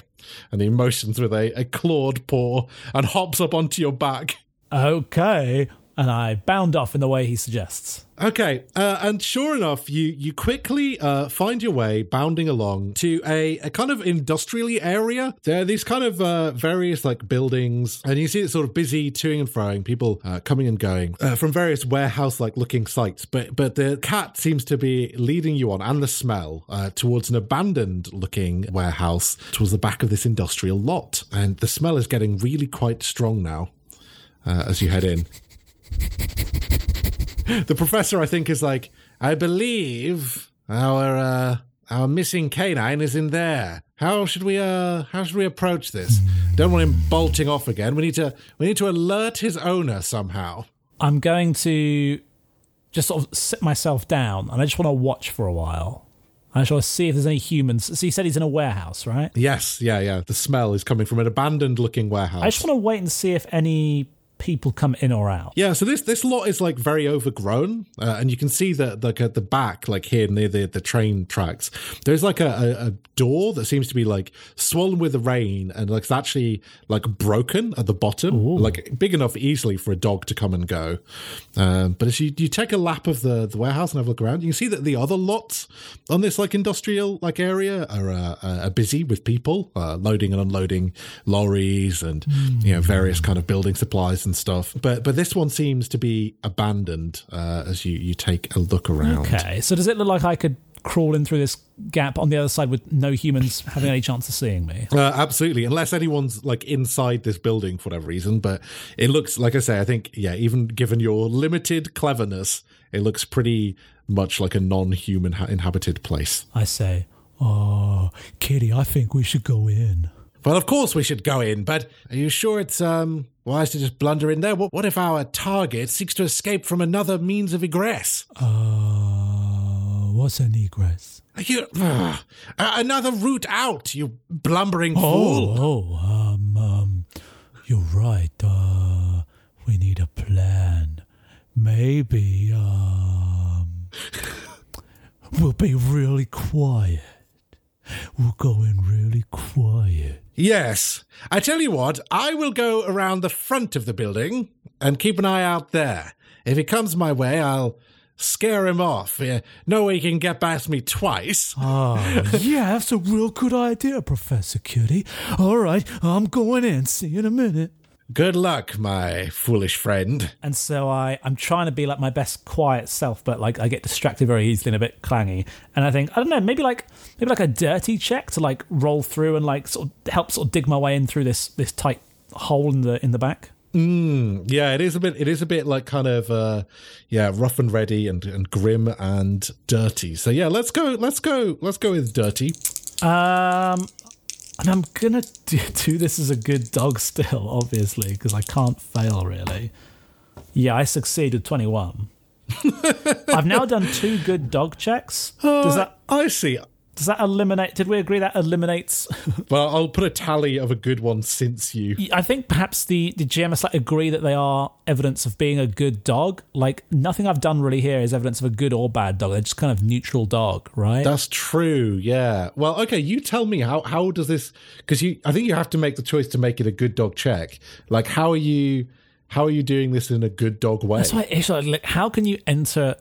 and he motions with a, a clawed paw and hops up onto your back. Okay. And I bound off in the way he suggests. Okay, uh, and sure enough, you you quickly uh, find your way bounding along to a, a kind of industrially area. There are these kind of uh, various like buildings, and you see it sort of busy toing and froing, people uh, coming and going uh, from various warehouse like looking sites. But but the cat seems to be leading you on, and the smell uh, towards an abandoned looking warehouse towards the back of this industrial lot, and the smell is getting really quite strong now as you head in. the professor, I think, is like, I believe our uh, our missing canine is in there. How should we uh how should we approach this? Don't want him bolting off again. We need to we need to alert his owner somehow. I'm going to just sort of sit myself down and I just want to watch for a while. I just want to see if there's any humans. So you said he's in a warehouse, right? Yes, yeah, yeah. The smell is coming from an abandoned looking warehouse. I just want to wait and see if any people come in or out. Yeah, so this this lot is like very overgrown, uh, and you can see that like at the back, like here near the the train tracks, there's like a, a, door that seems to be like swollen with the rain, and like it's actually like broken at the bottom, like big enough easily for a dog to come and go. Um, but as you you take a lap of the the warehouse and have a look around, you can see that the other lots on this like industrial like area are uh, are busy with people uh, loading and unloading lorries and you know various kind of building supplies and stuff. But but this one seems to be abandoned uh, as you you take a look around. Okay, so does it look like I could crawl in through this gap on the other side with no humans having any chance of seeing me? Uh, absolutely, unless anyone's like inside this building for whatever reason. But it looks like I say, I think yeah, even given your limited cleverness, it looks pretty much like a non-human ha- inhabited place. I say, oh, Kitty, I think we should go in. Well, of course we should go in, but are you sure it's um wise to just blunder in there? What, what if our target seeks to escape from another means of egress? Uh, what's an egress? Are you uh, another route out? You blumbering fool! Oh, oh, um, um, you're right. Uh, we need a plan. Maybe, um, we'll be really quiet. We'll go in really quiet. Yes. I tell you what, I will go around the front of the building and keep an eye out there. If he comes my way, I'll scare him off. No way he can get past me twice. Oh, yeah, that's a real good idea, Professor Cutie. All right, I'm going in. See you in a minute. Good luck, my foolish friend. And so I, I'm trying to be like my best quiet self, but like I get distracted very easily and a bit clangy. And I think I don't know, maybe like maybe like a dirty check to like roll through and like sort of help sort of dig my way in through this this tight hole in the in the back. Mm, yeah, it is a bit. It is a bit like kind of, uh, yeah, rough and ready and, and grim and dirty. So yeah, let's go. Let's go. Let's go with dirty. Um, and I'm gonna do, do this as a good dog still, obviously, because I can't fail really. Yeah, I succeeded 21. I've now done two good dog checks. Does Uh, that I see. Does that eliminate? Did we agree that eliminates? Well, I'll put a tally of a good one since you. I think perhaps the the GM has like agree that they are evidence of being a good dog. Like nothing I've done really here is evidence of a good or bad dog. They're just kind of neutral dog, right? That's true. Yeah. Well, okay. You tell me how how does this? Because you, I think you have to make the choice to make it a good dog check. Like, how are you? How are you doing this in a good dog way? That's why it's like, how can you enter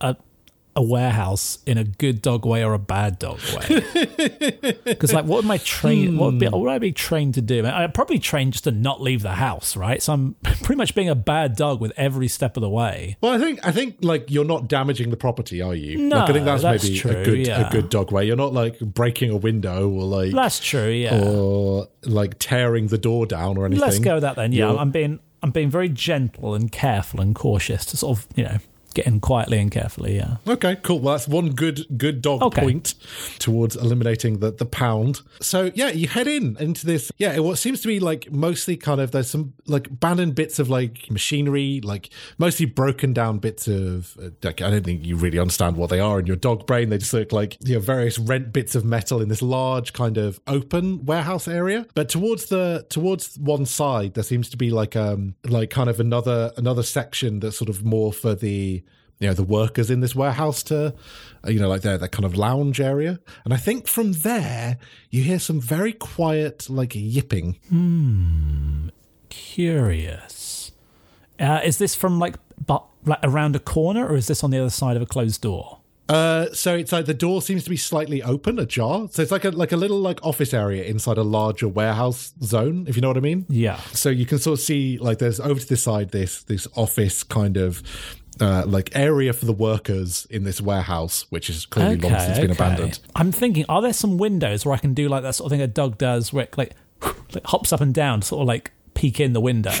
a a warehouse in a good dog way or a bad dog way? Because like, what would my train? What, would be, what would I be trained to do? I'd probably train just to not leave the house, right? So I'm pretty much being a bad dog with every step of the way. Well, I think I think like you're not damaging the property, are you? No, like, I think that's, that's maybe true, a good yeah. a good dog way. You're not like breaking a window or like That's true. Yeah. or like tearing the door down or anything. Let's go with that then. Yeah, You're- I'm being I'm being very gentle and careful and cautious to sort of you know get in quietly and carefully. Yeah. Okay, cool. Well, that's one good good dog Okay. point towards eliminating the the pound. So yeah, you head in into this. Yeah, what seems to be like mostly kind of there's some like abandoned bits of like machinery, like mostly broken down bits of. Uh, like, I don't think you really understand what they are in your dog brain. They just look like you know various rent bits of metal in this large kind of open warehouse area. But towards the towards one side, there seems to be like um like kind of another another section that's sort of more for the you know the workers in this warehouse to uh, you know like their, their kind of lounge area and i think from there you hear some very quiet like yipping hmm Curious. Uh, is this from like but like around a corner or is this on the other side of a closed door? uh so it's like the door seems to be slightly open ajar so it's like a like a little like office area inside a larger warehouse zone if you know what i mean Yeah. so you can sort of see like there's over to this side this this office kind of uh, like area for the workers in this warehouse, which is clearly long since been abandoned. I'm thinking, are there some windows where I can do like that sort of thing a dog does, where it like, like hops up and down, to sort of like peek in the window,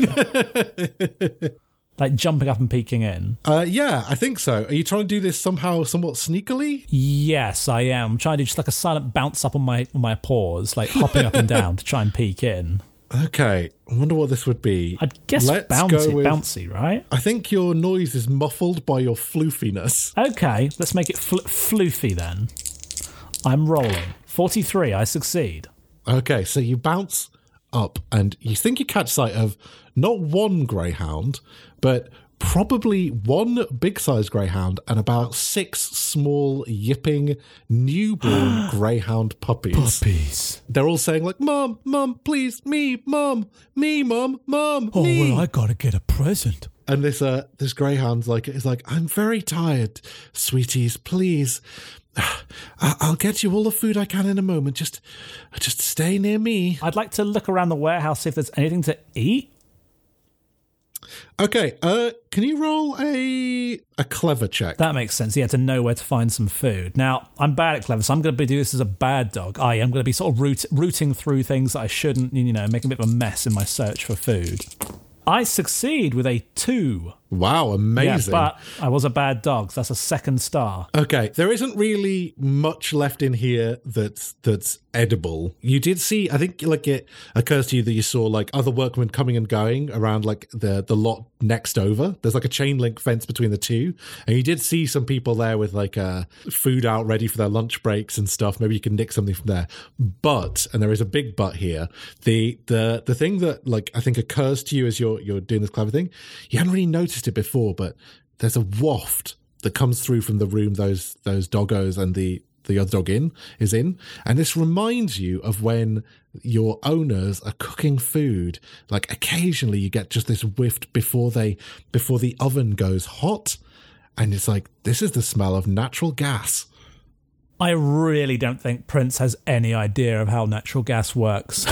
like jumping up and peeking in? Uh, yeah, I think so. Are you trying to do this somehow, somewhat sneakily? Yes, I am. I'm trying to do just like a silent bounce up on my on my paws, like hopping up and down to try and peek in. Okay, I wonder what this would be. I'd guess Let's bouncy, with- bouncy, right? I think your noise is muffled by your floofiness. Okay, let's make it fl- floofy then. I'm rolling. 43, I succeed. Okay, so you bounce up and you think you catch sight of not one greyhound, but probably one big sized greyhound and about six small, yipping, newborn greyhound puppies. Puppies. They're all saying, like, Mom, Mom, please, me, Mom, me, Mom, Mom, Oh, me. well, I gotta get a present. And this uh this greyhound's like is like I'm very tired, sweeties. Please, I- I'll get you all the food I can in a moment. Just, just stay near me. I'd like to look around the warehouse see if there's anything to eat. Okay. Uh, can you roll a a clever check? That makes sense. Yeah, to know where to find some food. Now, I'm bad at clever, so I'm going to be doing this as a bad dog. I am going to be sort of root, rooting through things that I shouldn't, you know, making a bit of a mess in my search for food. I succeed with a two. Wow, amazing. Yeah, but I was a bad dog, so that's a second star. Okay, there isn't really much left in here that's that's edible. You did see, I think, like it occurs to you that you saw like other workmen coming and going around like the the lot next over. There's like a chain link fence between the two, and you did see some people there with like uh, food out ready for their lunch breaks and stuff. Maybe you can nick something from there. But and there is a big but here. The the the thing that like I think occurs to you as you're you're doing this clever thing, you hadn't really noticed it before, but there's a waft that comes through from the room those those doggos and the the other dog in is in, and this reminds you of when your owners are cooking food. Like occasionally, you get just this whiff before they before the oven goes hot, and it's like this is the smell of natural gas. I really don't think Prince has any idea of how natural gas works.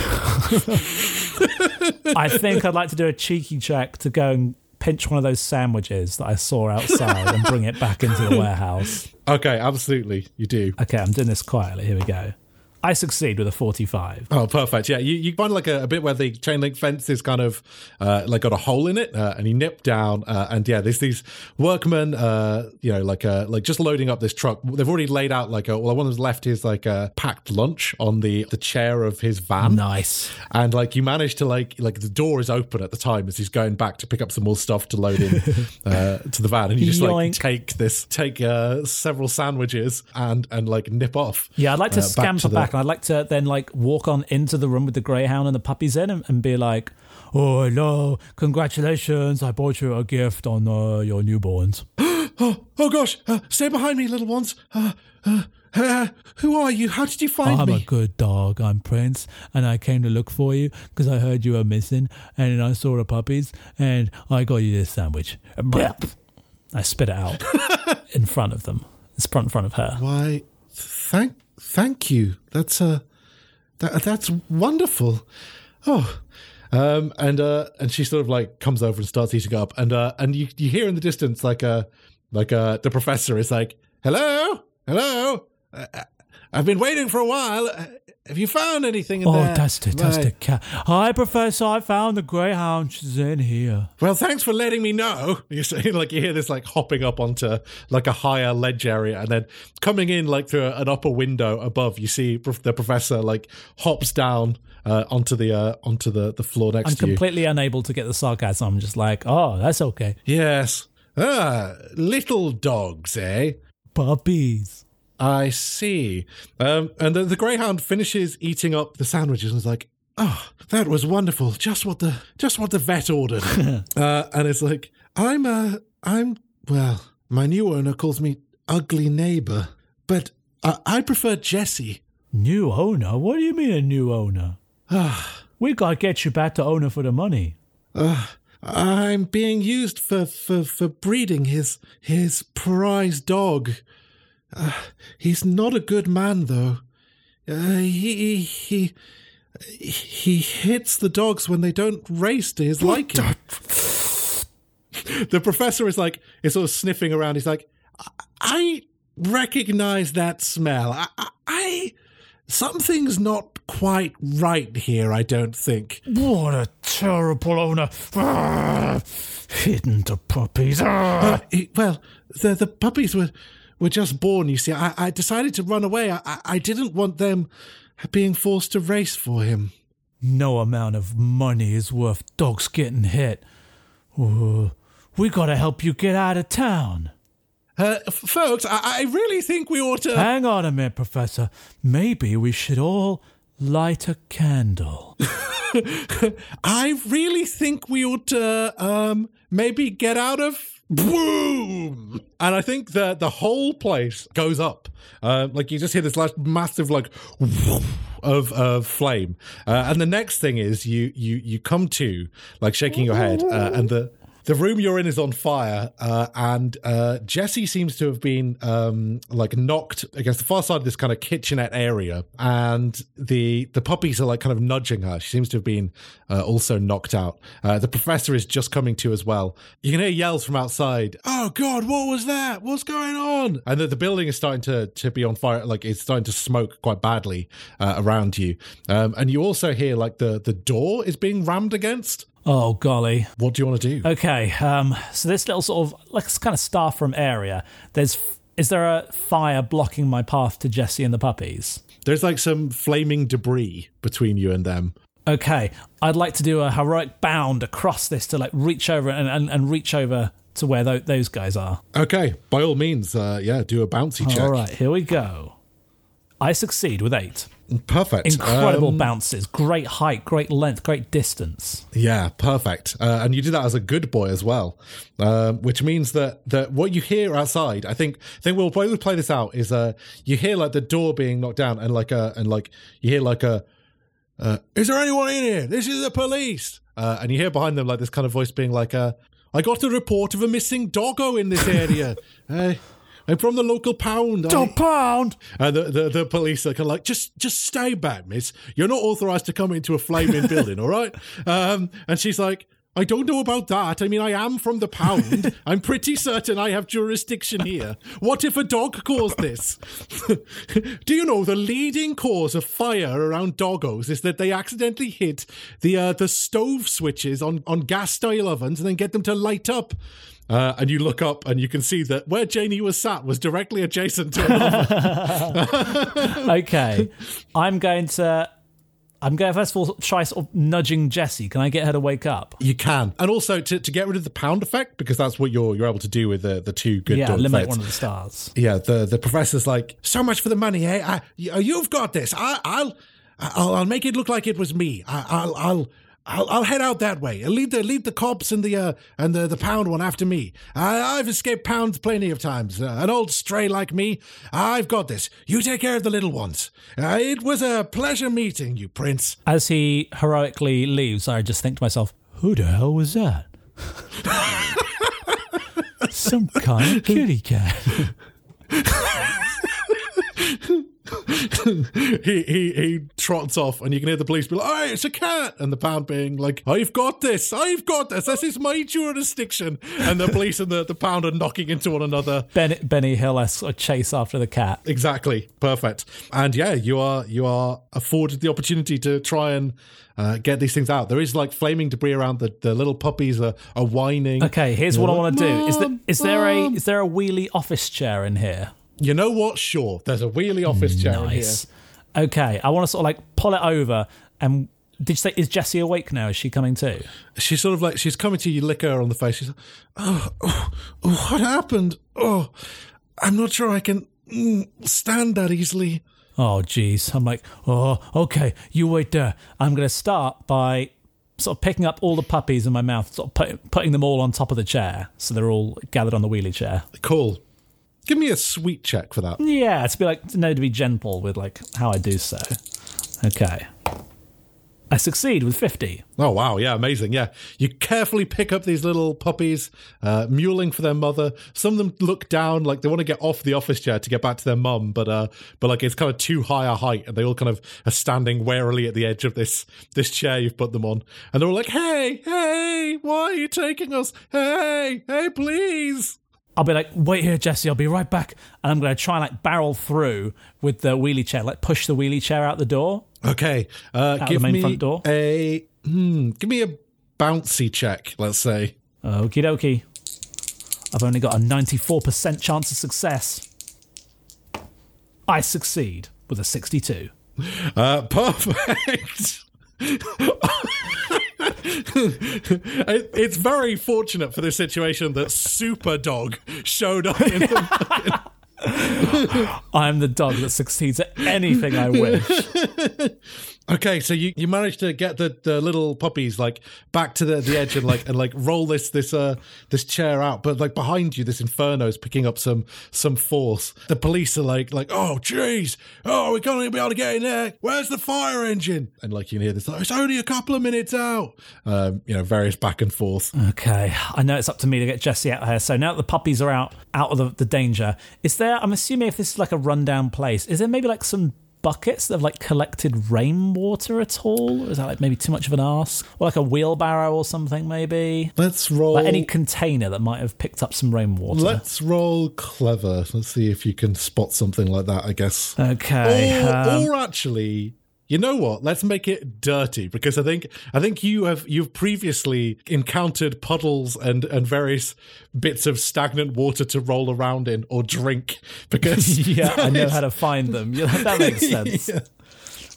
I think I'd like to do a cheeky check to go and pinch one of those sandwiches that I saw outside and bring it back into the warehouse. Okay, absolutely, you do. Okay, I'm doing this quietly. Here we go. I succeed with a 45. Oh, perfect. Yeah, you, you find like a, a bit where the chain link fence is kind of uh, like got a hole in it, uh, and you nip down, uh, and yeah, there's these workmen, uh, you know, like uh, like just loading up this truck. They've already laid out like a well, one of them's left his like a packed lunch on the the chair of his van. Nice. And like you manage to like like the door is open at the time as he's going back to pick up some more stuff to load in uh, to the van, and you just like Yoink. take this take uh, several sandwiches and and like nip off. Yeah, I'd like to scamper to the- back, and I'd like to then like walk on into the room with the greyhound and the puppies in, and, and be like, "Oh, hello, congratulations! I bought you a gift on uh, your newborns." Oh, oh gosh! Uh, stay behind me, little ones. Uh, uh, uh, who are you? How did you find me? I'm a good dog. I'm Prince, and I came to look for you because I heard you were missing, and I saw the puppies, and I got you this sandwich. Blep. I spit it out in front of them. It's front in front of her. Why, thank, thank you. That's uh, that, that's wonderful. Oh, um, and uh, and she sort of like comes over and starts eating up, and uh, and you you hear in the distance like uh, like uh, the professor is like, "Hello, hello, uh, uh, I've been waiting for a while. Have you found anything in Oh, there?" that's the that's the Right. cat. Hi, Professor. I found the greyhound. She's in here. Well, thanks for letting me know. You see, like you hear this like hopping up onto like a higher ledge area, and then coming in like through an upper window above. You see the professor like hops down uh, onto the uh, onto the the floor next I'm to you. completely unable to get the sarcasm. I'm just like, oh, that's okay. yes. Ah, little dogs, eh? Puppies. I see. Um, and the, the greyhound finishes eating up the sandwiches and is like, "Oh, that was wonderful. Just what the just what the vet ordered." uh, and it's like, "I'm uh, I'm well, my new owner calls me ugly neighbor, but I, I prefer Jesse." New owner? What do you mean a new owner? we gotta get you back to owner for the money. I'm being used for for for breeding his his prize dog. Uh, he's not a good man, though. Uh, he he he hits the dogs when they don't race to his liking. the professor is like is sort of sniffing around. He's like, I, recognize that smell. I, I, I something's not quite right here. I don't think. What a terrible owner. Hidden the puppies. Uh, well, the the puppies were were just born. You see, I, I decided to run away. I, I- didn't want them being forced to race for him. No amount of money is worth dogs getting hit. We gotta help you get out of town. Uh, folks, I, I really think we ought to. Hang on a minute, Professor. Maybe we should all light a candle. I really think we ought to um, maybe get out of. Boom! And I think that the whole place goes up. Uh, like you just hear this last massive like of of flame, uh, and the next thing is you you you come to like shaking your head, uh, and the the room you're in is on fire, uh, and uh, Jesse seems to have been um, like knocked against the far side of this kind of kitchenette area, and the the puppies are like kind of nudging her. She seems to have been uh, also knocked out. Uh, the professor is just coming to as well. You can hear yells from outside. Oh God, what was that? What's going on? And the, the building is starting to to be on fire. Like it's starting to smoke quite badly uh, around you, um, and you also hear like the the door is being rammed against. Oh, golly. What do you want to do? Okay, um, so this little sort of like kind of star from area. There's is there a fire blocking my path to Jesse and the puppies? There's like some flaming debris between you and them. Okay, I'd like to do a heroic bound across this to like reach over and, and, and reach over to where tho- those guys are. Okay, by all means, uh, yeah, do a bouncy check. All right, here we go. I succeed with eight. Perfect. Incredible Um, bounces, great height, great length, great distance. Yeah, perfect. Uh, and you do that as a good boy as well, um, which means that that what you hear outside, I think, I think we'll probably play this out. Is uh, you hear like the door being knocked down, and like a and like you hear like a, uh, is there anyone in here? This is the police. Uh, and you hear behind them like this kind of voice being like, uh, I got a report of a missing doggo in this area. uh, I'm from the local pound. I- pound. and the, the, the police are kind of like, just just stay back, miss. You're not authorized to come into a flaming building, all right? Um, and she's like, I don't know about that. I mean, I am from the pound. I'm pretty certain I have jurisdiction here. What if a dog caused this? Do you know the leading cause of fire around doggos is that they accidentally hit the uh, the stove switches on, on gas style ovens and then get them to light up. Uh, and you look up and you can see that where Janie was sat was directly adjacent to an oven. Okay, I'm going to. I'm going to first of all try sort of nudging Jessie. Can I get her to wake up? You can, and also to, to get rid of the pound effect because that's what you're you're able to do with the the two good Yeah, eliminate effects. one of the stars. Yeah, the the professor's like, so much for the money, eh? I, you- you've got this. I, I'll, I'll I'll make it look like it was me. I, I'll I'll. I'll, I'll head out that way. Lead the lead the cops and the uh, and the, the pound one after me. I, I've escaped pounds plenty of times. Uh, an old stray like me, I've got this. You take care of the little ones. Uh, it was a pleasure meeting you, Prince. As he heroically leaves, I just think to myself, "Who the hell was that? Some kind of kitty cat." he, he he trots off, and you can hear the police be like, "Hey, it's a cat!" And the pound being like, "I've got this, I've got this. This is my jurisdiction." And the police and the, the pound are knocking into one another. Ben, Benny Hill esque a chase after the cat. Exactly, perfect. And yeah, you are you are afforded the opportunity to try and uh, get these things out. There is like flaming debris around. The, the little puppies are, are whining. Okay, here's what I want to do. Is there is there a is there a wheelie office chair in here? You know what? Sure, there's a wheelie office chair in here. Nice. Okay, I want to sort of like pull it over and. Did you say is Jessie awake now? Is she coming too? she's sort of like she's coming to you, lick her on the face. She's like, oh, oh, oh, what happened? Oh, I'm not sure I can mm, stand that easily. Oh, geez. I'm like, oh, okay, you wait there. I'm going to start by sort of picking up all the puppies in my mouth, sort of put, putting them all on top of the chair. So they're all gathered on the wheelie chair. Cool. Give me a sweet check for that. Yeah, to be like, to know to be gentle with like how I do so. Okay. I succeed with 50. Oh wow, yeah, amazing. Yeah, you carefully pick up these little puppies, uh, mewling for their mother. Some of them look down, like they want to get off the office chair to get back to their mum, but uh, but like it's kind of too high a height, and they all kind of are standing warily at the edge of this this chair you've put them on, and they're all like, "Hey, hey, why are you taking us? Hey, hey, please." I'll be like, wait here, Jesse, I'll be right back. And I'm going to try and like barrel through with the wheelie chair, like push the wheelie chair out the door. Okay, uh, give main me front door? a hmm, give me a bouncy check. Let's say. Okie dokie. I've only got a 94% chance of success. I succeed with a 62. Uh, perfect. It- it's very fortunate for this situation that Super Dog showed up in the I'm the dog that succeeds at anything I wish. Okay, so you, you managed to get the, the little puppies like back to the, the edge and like and like roll this this uh this chair out, but like behind you, this inferno is picking up some some force. The police are like like oh jeez, oh we can't even be able to get in there. Where's the fire engine? And like you can hear this, like, it's only a couple of minutes out. Um, you know, various back and forth. Okay, I know it's up to me to get Jesse out of here. So now that the puppies are out out of the, the danger, is there? I'm assuming if this is like a rundown place, is there maybe like some buckets that have like collected rainwater at all? Is that like maybe too much of an ask? Or like a wheelbarrow or something maybe? Let's roll. Like any container that might have picked up some rainwater. Let's roll clever. Let's see if you can spot something like that. I guess. okay. or, um, or actually you know what let's make it dirty because i think i think you have you've previously encountered puddles and and various bits of stagnant water to roll around in or drink because yeah, I know how to find them. Yeah, that makes sense. Yeah.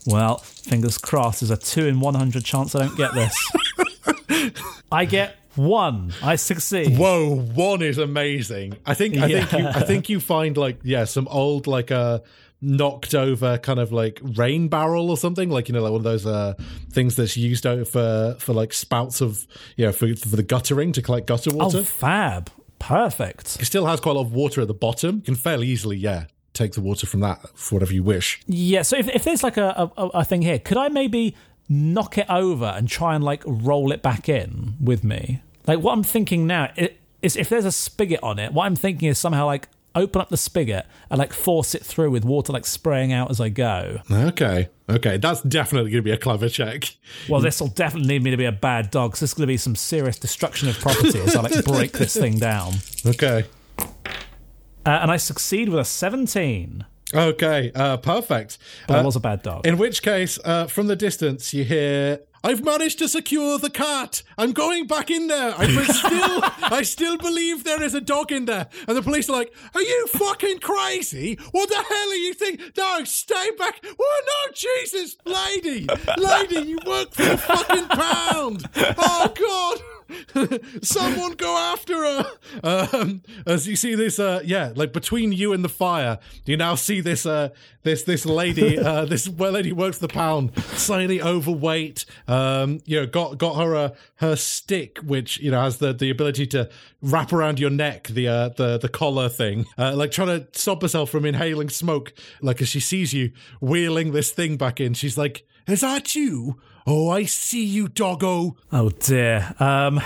Well, fingers crossed. There's a two in 100 chance I don't get this. I get one. I succeed. whoa one is amazing i think i think you i think you find like yeah some old like uh knocked over kind of like rain barrel or something like you know like one of those uh things that's used out for for like spouts of you know for, for the guttering to collect gutter water Oh, fab. Perfect. it still has quite a lot of water at the bottom you can fairly easily yeah take the water from that for whatever you wish Yeah, so if, if there's like a, a, a thing here, could I maybe knock it over and try and like roll it back in with me? Like what I'm thinking now i- is if there's a spigot on it, what I'm thinking is somehow like open up the spigot and like force it through with water like spraying out as I go. okay okay that's definitely going to be a clever check Well, this will definitely need me to be a bad dog. So this is going to be some serious destruction of property as I like break this thing down. okay Uh, and I succeed with a 17, okay uh perfect but I Uh, was a bad dog. In which case, uh, from the distance, you hear, "I've managed to secure the cat. I'm going back in there. I still, I still believe there is a dog in there." And the police are like, "Are you fucking crazy? What the hell are you thinking? No, stay back. Oh no, Jesus, lady, lady, you work for the fucking pound. Oh God." Someone go after her. Um, as you see this, uh, yeah, like between you and the fire, you now see this, uh, this, this lady, uh, this well lady works the pound, slightly overweight. Um, you know, got got her uh, her stick, which you know has the the ability to wrap around your neck, the uh, the the collar thing, uh, like trying to stop herself from inhaling smoke. Like as she sees you wheeling this thing back in, she's like, "Is that you? Oh, I see you, doggo." Oh dear. Um,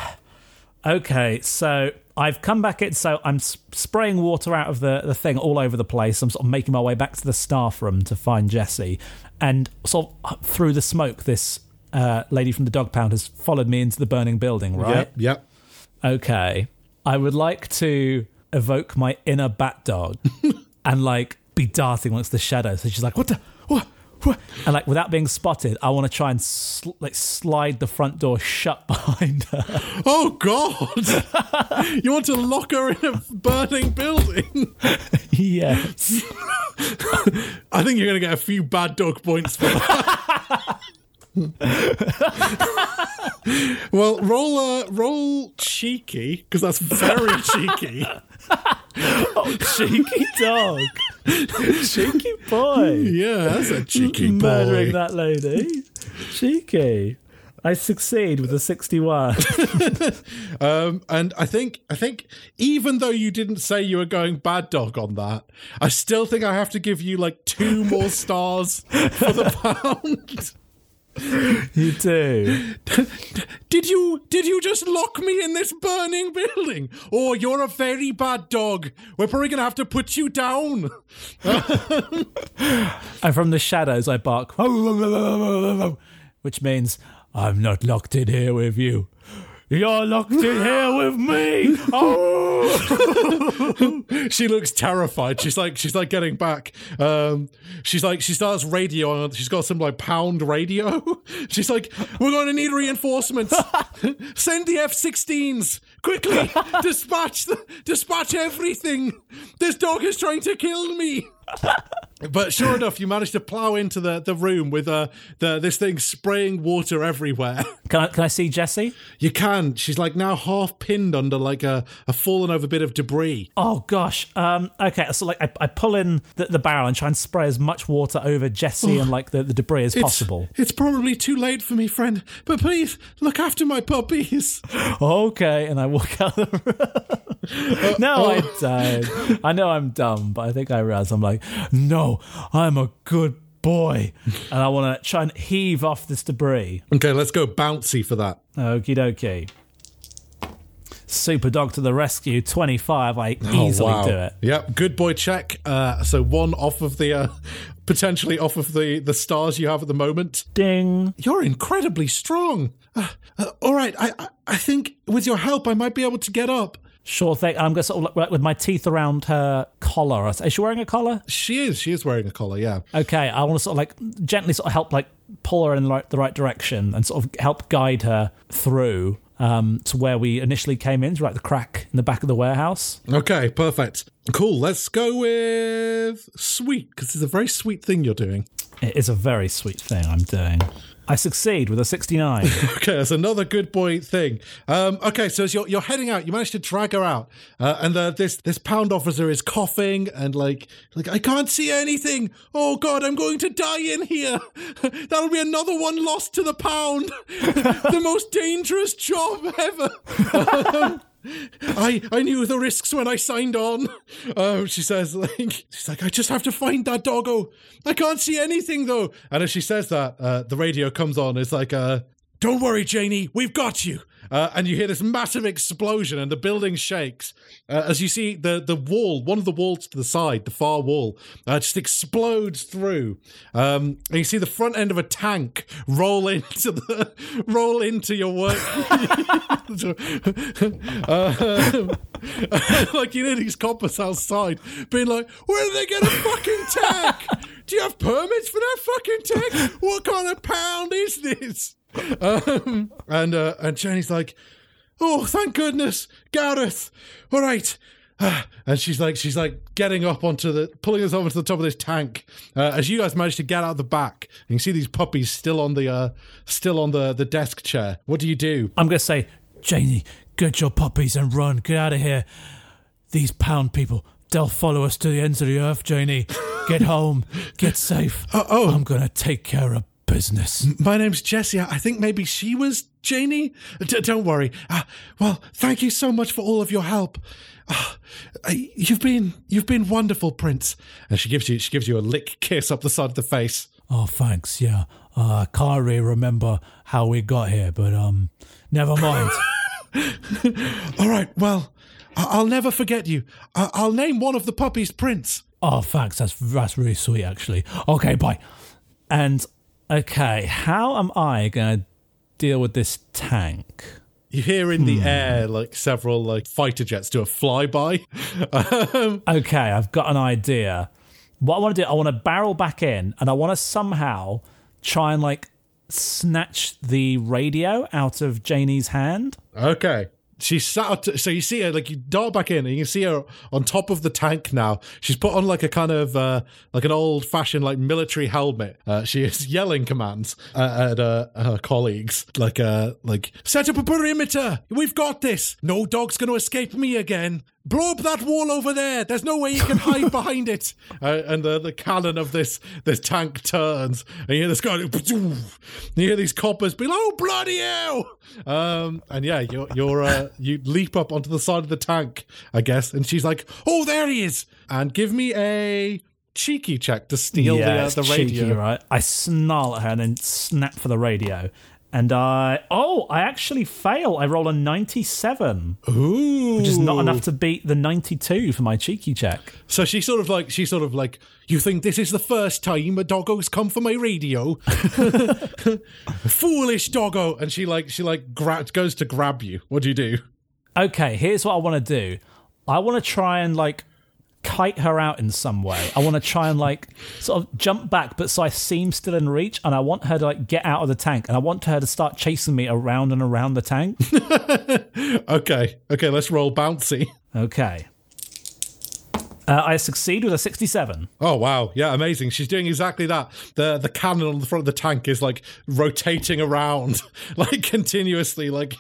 okay, so I've come back in. So I'm spraying water out of the, the thing all over the place. I'm sort of making my way back to the staff room to find Jesse, and sort of through the smoke, this uh, lady from the dog pound has followed me into the burning building. Right? Yep, yep. Okay. I would like to evoke my inner bat dog and like be darting amongst the shadows. So she's like, "What the? What?" What?" And like without being spotted, I want to try and sl- like slide the front door shut behind her. Oh God! you want to lock her in a burning building? yes. I think you're going to get a few bad dog points for that. well, roll uh, roll cheeky because that's very cheeky. oh, Cheeky dog. Cheeky boy. Yeah, that's a cheeky Murdering that lady. Cheeky. I succeed with a 61. Um, and I think I think even though you didn't say you were going bad dog on that, I still think I have to give you like two more stars for the pound. you do. Did you did you just lock me in this burning building? Oh, you're a very bad dog. We're probably gonna have to put you down. And from the shadows, I bark, which means I'm not locked in here with you. You're locked in here with me. Oh! she looks terrified. She's like she's like getting back. Um, she's like she starts radio. She's got some like pound radio. She's like, we're going to need reinforcements. Send the F-16s quickly. dispatch the dispatch everything. This dog is trying to kill me. But sure enough, you managed to plow into the, the room with uh, the this thing spraying water everywhere. Can I, can I see Jessie? You can. She's like now half pinned under like a, a fallen over bit of debris. Oh gosh. Um, okay, so like I, I pull in the, the barrel and try and spray as much water over Jessie and like the, the debris as possible. It's probably too late for me, friend. But please look after my puppies. Okay, and I walk out of the room. no, I don't. I know I'm dumb, but I think I realize I'm like, no, I'm a good boy. And I want to try and heave off this debris. Okay, let's go bouncy for that. Okie dokie. Super dog to the rescue, 25. I easily Oh, wow. do it. Yep, good boy check. Uh, so one off of the uh, potentially off of the the stars you have at the moment. Ding. You're incredibly strong. Uh, uh, all right, I, I I think with your help, I might be able to get up. Sure thing. I'm going to sort of like with my teeth around her collar. Is she wearing a collar? She is. She is wearing a collar. Yeah. Okay, I want to sort of like gently sort of help like pull her in the right, the right direction and sort of help guide her through um, to where we initially came in, to like the crack in the back of the warehouse. Okay. Perfect. Cool. Let's go with sweet because it's a very sweet thing you're doing. It is a very sweet thing I'm doing. I succeed with a 69. Okay, that's another good boy thing. Um, okay, so as you're, you're heading out, you manage to drag her out, uh, and uh, this this pound officer is coughing and like like I can't see anything. Oh God, I'm going to die in here. That'll be another one lost to the pound. the most dangerous job ever. I I knew the risks when I signed on. Um, she says like she's like I just have to find that doggo. I can't see anything though. And as she says that, uh, the radio comes on. It's like uh, don't worry, Janie, we've got you. Uh, and you hear this massive explosion, and the building shakes uh, as you see the the wall, one of the walls to the side, the far wall, uh, just explodes through. Um, and you see the front end of a tank roll into the roll into your work. Uh, like you know these coppers outside being like, "Where did they get a fucking tank? Do you have permits for that fucking tank? What kind of pound is this?" Um, and uh, and Jenny's like, "Oh, thank goodness, Gareth. All right." Ah, and she's like, she's like getting up onto the, pulling us over to the top of this tank. Uh, as you guys manage to get out the back, and you see these puppies still on the, uh, still on the the desk chair. What do you do? I'm going to say, Janie, get your puppies and run. Get out of here. These pound people, they'll follow us to the ends of the earth, Janie. Get home. Get safe. oh. I'm going to take care of business. My name's Jessie. I think maybe she was Janie. D- don't worry. Uh, well, thank you so much for all of your help. Uh, you've been you've been wonderful, Prince. And she gives you she gives you a lick kiss up the side of the face. Oh, thanks. Yeah. Uh, can't really remember how we got here, but um, never mind. All right. Well, I- I'll never forget you. I- I'll name one of the puppies Prince. oh, thanks. That's that's really sweet, actually. Okay, bye. And okay, how am I going to deal with this tank? You hear in the air like several like fighter jets do a flyby. um, Okay, I've got an idea. What I want to do, I want to barrel back in and I want to somehow try and like snatch the radio out of Janie's hand. Okay. She's sat so you see her like you dart back in and you can see her on top of the tank now. She's put on like a kind of uh, like an old fashioned like military helmet. Uh, she is yelling commands uh, at uh, her colleagues like uh like set up a perimeter. We've got this. No dog's to escape me again. Blow up that wall over there. There's no way you can hide behind it. Uh, and the, the cannon of this this tank turns, and you hear this guy. You hear these coppers be like, "Oh bloody hell!" Um, and yeah, you're you're uh, you leap up onto the side of the tank, I guess. And she's like, "Oh, there he is!" And give me a cheeky check to steal the, uh, it's the cheeky, radio. right? I snarl at her and then snap for the radio. And I, oh, I actually fail. I roll a 97, Ooh, which is not enough to beat the 92 for my cheeky check. So she sort of like she sort of like you think this is the first time a doggo's come for my radio, foolish doggo, and she like she like gra- goes to grab you. What do you do? Okay, here's what I want to do. I want to try and like kite her out in some way. I want to try and like sort of jump back, but so I seem still in reach, and I want her to like get out of the tank, and I want her to start chasing me around and around the tank. Okay, okay, let's roll bouncy. Okay. Uh, I succeed with a 67. Oh wow, yeah, amazing. She's doing exactly that. The the cannon on the front of the tank is like rotating around, like continuously, like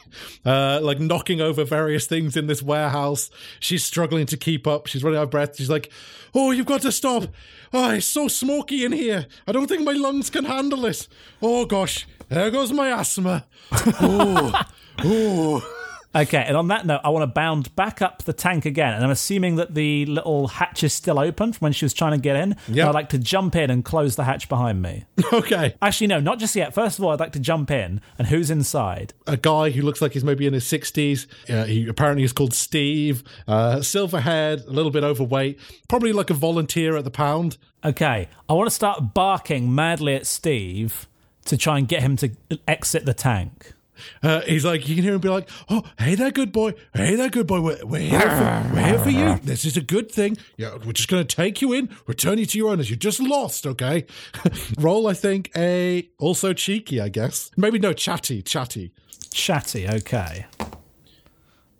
uh like knocking over various things in this warehouse. She's struggling to keep up. She's running out of breath. She's like, Oh, you've got to stop. Oh, it's so smoky in here. I don't think my lungs can handle this. Oh gosh, there goes my asthma. Oh, oh. Okay, and on that note, I want to bound back up the tank again, and I'm assuming that the little hatch is still open from when she was trying to get in. Yeah. I'd like to jump in and close the hatch behind me. Okay. Actually, no, not just yet. First of all, I'd like to jump in, and who's inside? a guy who looks like he's maybe in his 60s. Uh, he apparently is called Steve. Uh, silver haired, a little bit overweight, probably like a volunteer at the pound. Okay, I want to start barking madly at Steve to try and get him to exit the tank. Uh, he's like, you can hear him be like, "Oh, hey there, good boy. Hey there, good boy. We're, we're here for we're here for you. This is a good thing. Yeah, we're just gonna take you in, return you to your owners. You just lost, okay? Roll, I think a also cheeky, I guess. Maybe no chatty, chatty. Chatty, okay.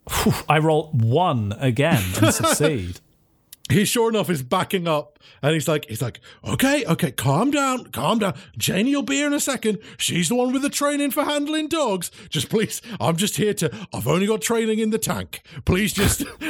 Phew, I roll one again and succeed. He sure enough is backing up and he's like he's like okay okay calm down calm down. Janie will be here in a second. She's the one with the training for handling dogs. Just please i'm just here to i've only got training in the tank. Please just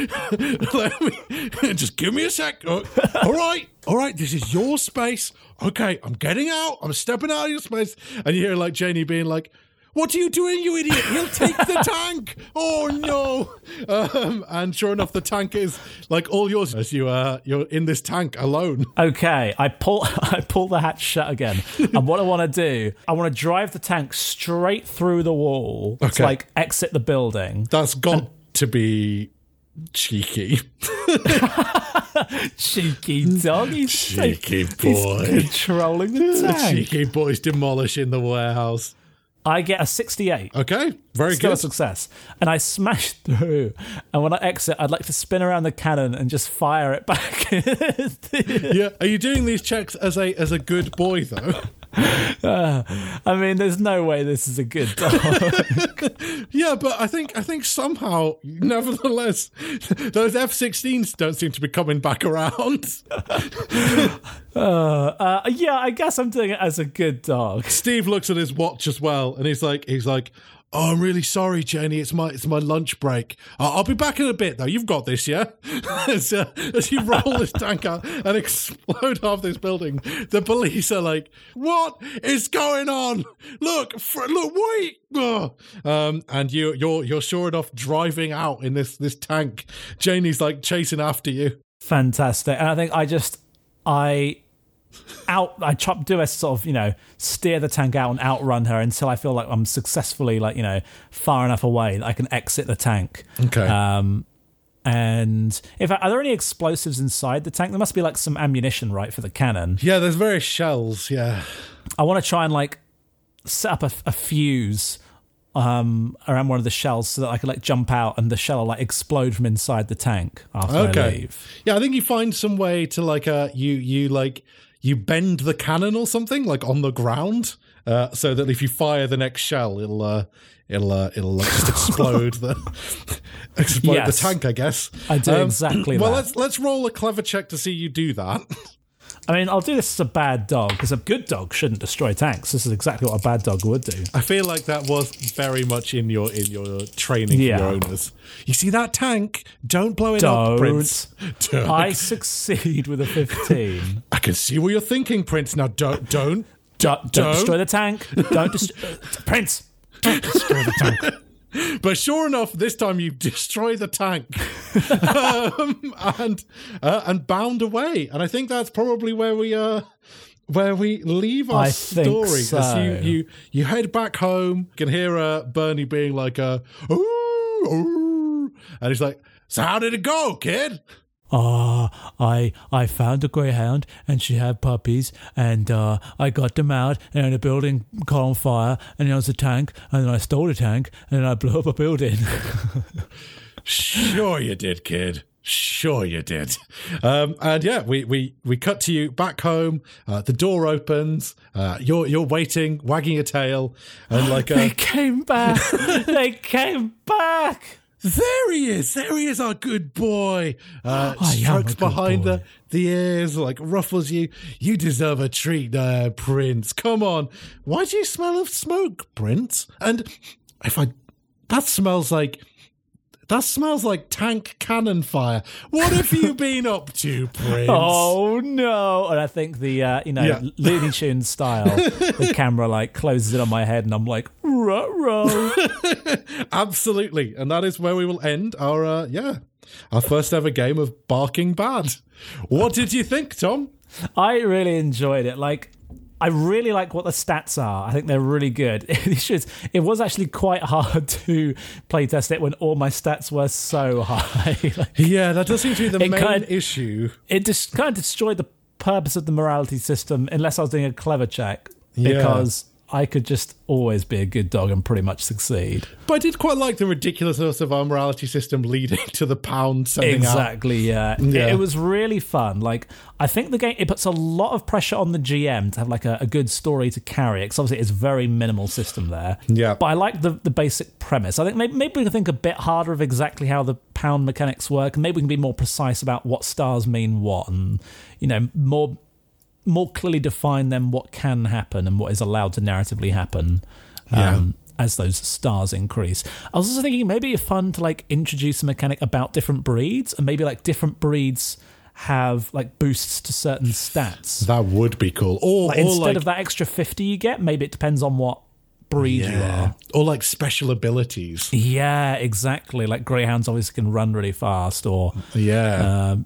let me just give me a sec. Uh, all right all right this is your space. Okay i'm getting out i'm stepping out of your space. And you hear like janie being like what are you doing, you idiot? He'll take the tank. Oh no! Um, and sure enough, the tank is like all yours as you uh, you're in this tank alone. Okay, I pull I pull the hatch shut again, and what I want to do, I want to drive the tank straight through the wall Okay. to like exit the building. That's got to be cheeky, Cheeky dog, he's, like- cheeky he's boy. controlling the tank. cheeky boys demolishing the warehouse. I get a 68. Okay, very Still a good. success. And I smash through. And when I exit, I'd like to spin around the cannon and just fire it back. Yeah, are you doing these checks as a as a good boy though? I mean, there's no way this is a good dog. Yeah, but I think I think somehow, nevertheless, those F-16s don't seem to be coming back around. uh, yeah, I guess I'm doing it as a good dog. Steve looks at his watch as well, and he's like, he's like, "Oh, I'm really sorry, Janie. It's my it's my lunch break. I'll be back in a bit, though. You've got this, yeah." as, uh, as you roll this tank out and explode half this building, the police are like, "What is going on? Look, fr- look, wait!" Um, and you you're you're sure enough driving out in this this tank. Janie's like chasing after you. Fantastic. And I think I just, I out, I chop, do a sort of, you know, steer the tank out and outrun her until I feel like I'm successfully, like, you know, far enough away that I can exit the tank. Okay. Um, and if are there any explosives inside the tank? There must be like some ammunition, right, for the cannon. yeah, there's various shells. Yeah. I want to try and like set up a, a fuse um, around one of the shells so that I can like jump out and the shell will like explode from inside the tank after I Okay. leave. Yeah, I think you find some way to like uh you you like you bend the cannon or something like on the ground, uh, so that if you fire the next shell, it'll uh it'll uh, it'll just explode the explode Yes. the tank. I guess I do exactly Well, that. let's let's roll a clever check to see you do that. I mean, I'll do this as a bad dog because a good dog shouldn't destroy tanks. This is exactly what a bad dog would do. I feel like that was very much in your in your training Yeah. for your owners. You see that tank? Don't blow it Don't. up, Prince. Don't. I succeed with a 15. I can see what you're thinking, Prince. Now don't don't don't, don't destroy the tank. Don't destroy. Prince, don't destroy the tank. But sure enough, this time you destroy the tank um, and uh, and bound away. And I think that's probably where we uh where we leave our I story. As so. you, you you head back home. You can hear uh, Bernie being like, uh, ooh, ooh. and he's like, "So how did it go, kid?" Ah, I I found a greyhound and she had puppies and uh, I got them out and the building caught on fire and there was a tank and then I stole the tank and then I blew up a building. Sure you did, kid. Sure you did. Um, and yeah, we, we, we cut to you back home. Uh, the door opens. Uh, you're you're waiting, wagging your tail, and like they uh, came back. they came back. there he is. There he is, our good boy. Uh, I a strokes behind the boy. the ears, like ruffles you. You deserve a treat, uh, Prince. Come on. Why do you smell of smoke, Prince? And if I, that smells like. That smells like tank cannon fire. What have you been up to, Prince? Oh no! And I think the uh, you know Yeah. Looney Tunes style, the camera like closes in on my head, and I'm like, ruh Absolutely. And that is where we will end our, uh, yeah, our first ever game of Barking Bad. What did you think, Tom? I really enjoyed it. Like, I really like what the stats are. I think they're really good. It, was actually quite hard to playtest it when all my stats were so high. Like, Yeah, that does seem to be the main kind- of, issue. it just kind of destroyed the purpose of the morality system unless I was doing a clever check Yeah. because I could just always be a good dog and pretty much succeed. But I did quite like the ridiculousness of our morality system leading to the pound sending Exactly, out. yeah. Yeah. It, it was really fun. Like, I think the game, it puts a lot of pressure on the GM to have like a, a good story to carry because obviously it's very minimal system there. Yeah. But I like the, the basic premise. I think maybe, maybe we can think a bit harder of exactly how the pound mechanics work, maybe we can be more precise about what stars mean what, and, you know, more more clearly define then what can happen and what is allowed to narratively happen um, as those stars increase. I was also thinking maybe it'd be fun to like introduce a mechanic about different breeds and maybe like different breeds have like boosts to certain stats. That would be cool. Or, Like, or instead like, of that extra 50 you get, maybe it depends on what breed you are. or like special abilities. Yeah, exactly. Like greyhounds obviously can run really fast or Yeah. um,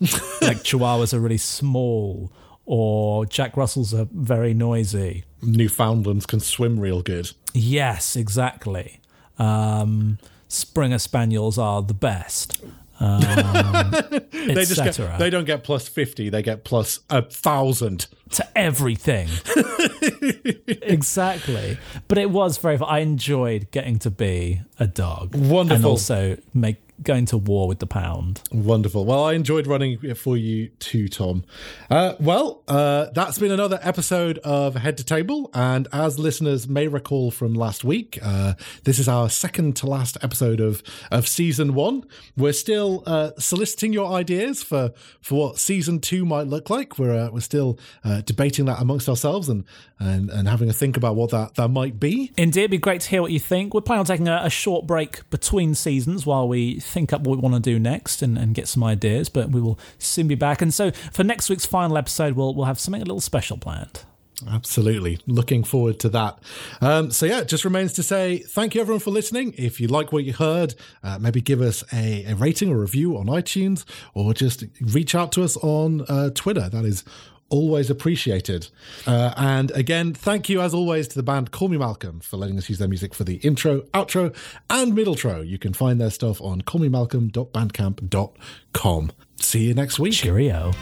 like chihuahuas are really small or Jack Russells are very noisy. Newfoundlands can swim real good. Yes, exactly. Um, Springer Spaniels are the best. Um, They just get, they don't get plus 50, they get plus a thousand. to everything. exactly. But it was very fun. I enjoyed getting to be a dog. Wonderful. And also make going to war with the pound. Wonderful. Well, I enjoyed running it for you too, Tom. Uh, well, uh, that's been another episode of Head to Table. And as listeners may recall from last week, uh, this is our second to last episode of, of season one. We're still uh, soliciting your ideas for, for what season two might look like. We're, uh, we're still uh, debating that amongst ourselves and, and, and having a think about what that, that might be. Indeed, it'd be great to hear what you think. We're planning on taking a, a short break between seasons while we think up what we want to do next and, and get some ideas, but we will soon be back. And so for next week's final episode, we'll, we'll have something a little special planned. Absolutely. Looking forward to that. Um, so, yeah, just remains to say thank you, everyone, for listening. If you like what you heard, uh, maybe give us a, a rating or review on iTunes or just reach out to us on uh, Twitter. That is always appreciated. Uh, and again, thank you, as always, to the band Call Me Malcolm for letting us use their music for the intro, outro, and middletro. You can find their stuff on callmemalcolm.bandcamp.com. See you next week. Cheerio.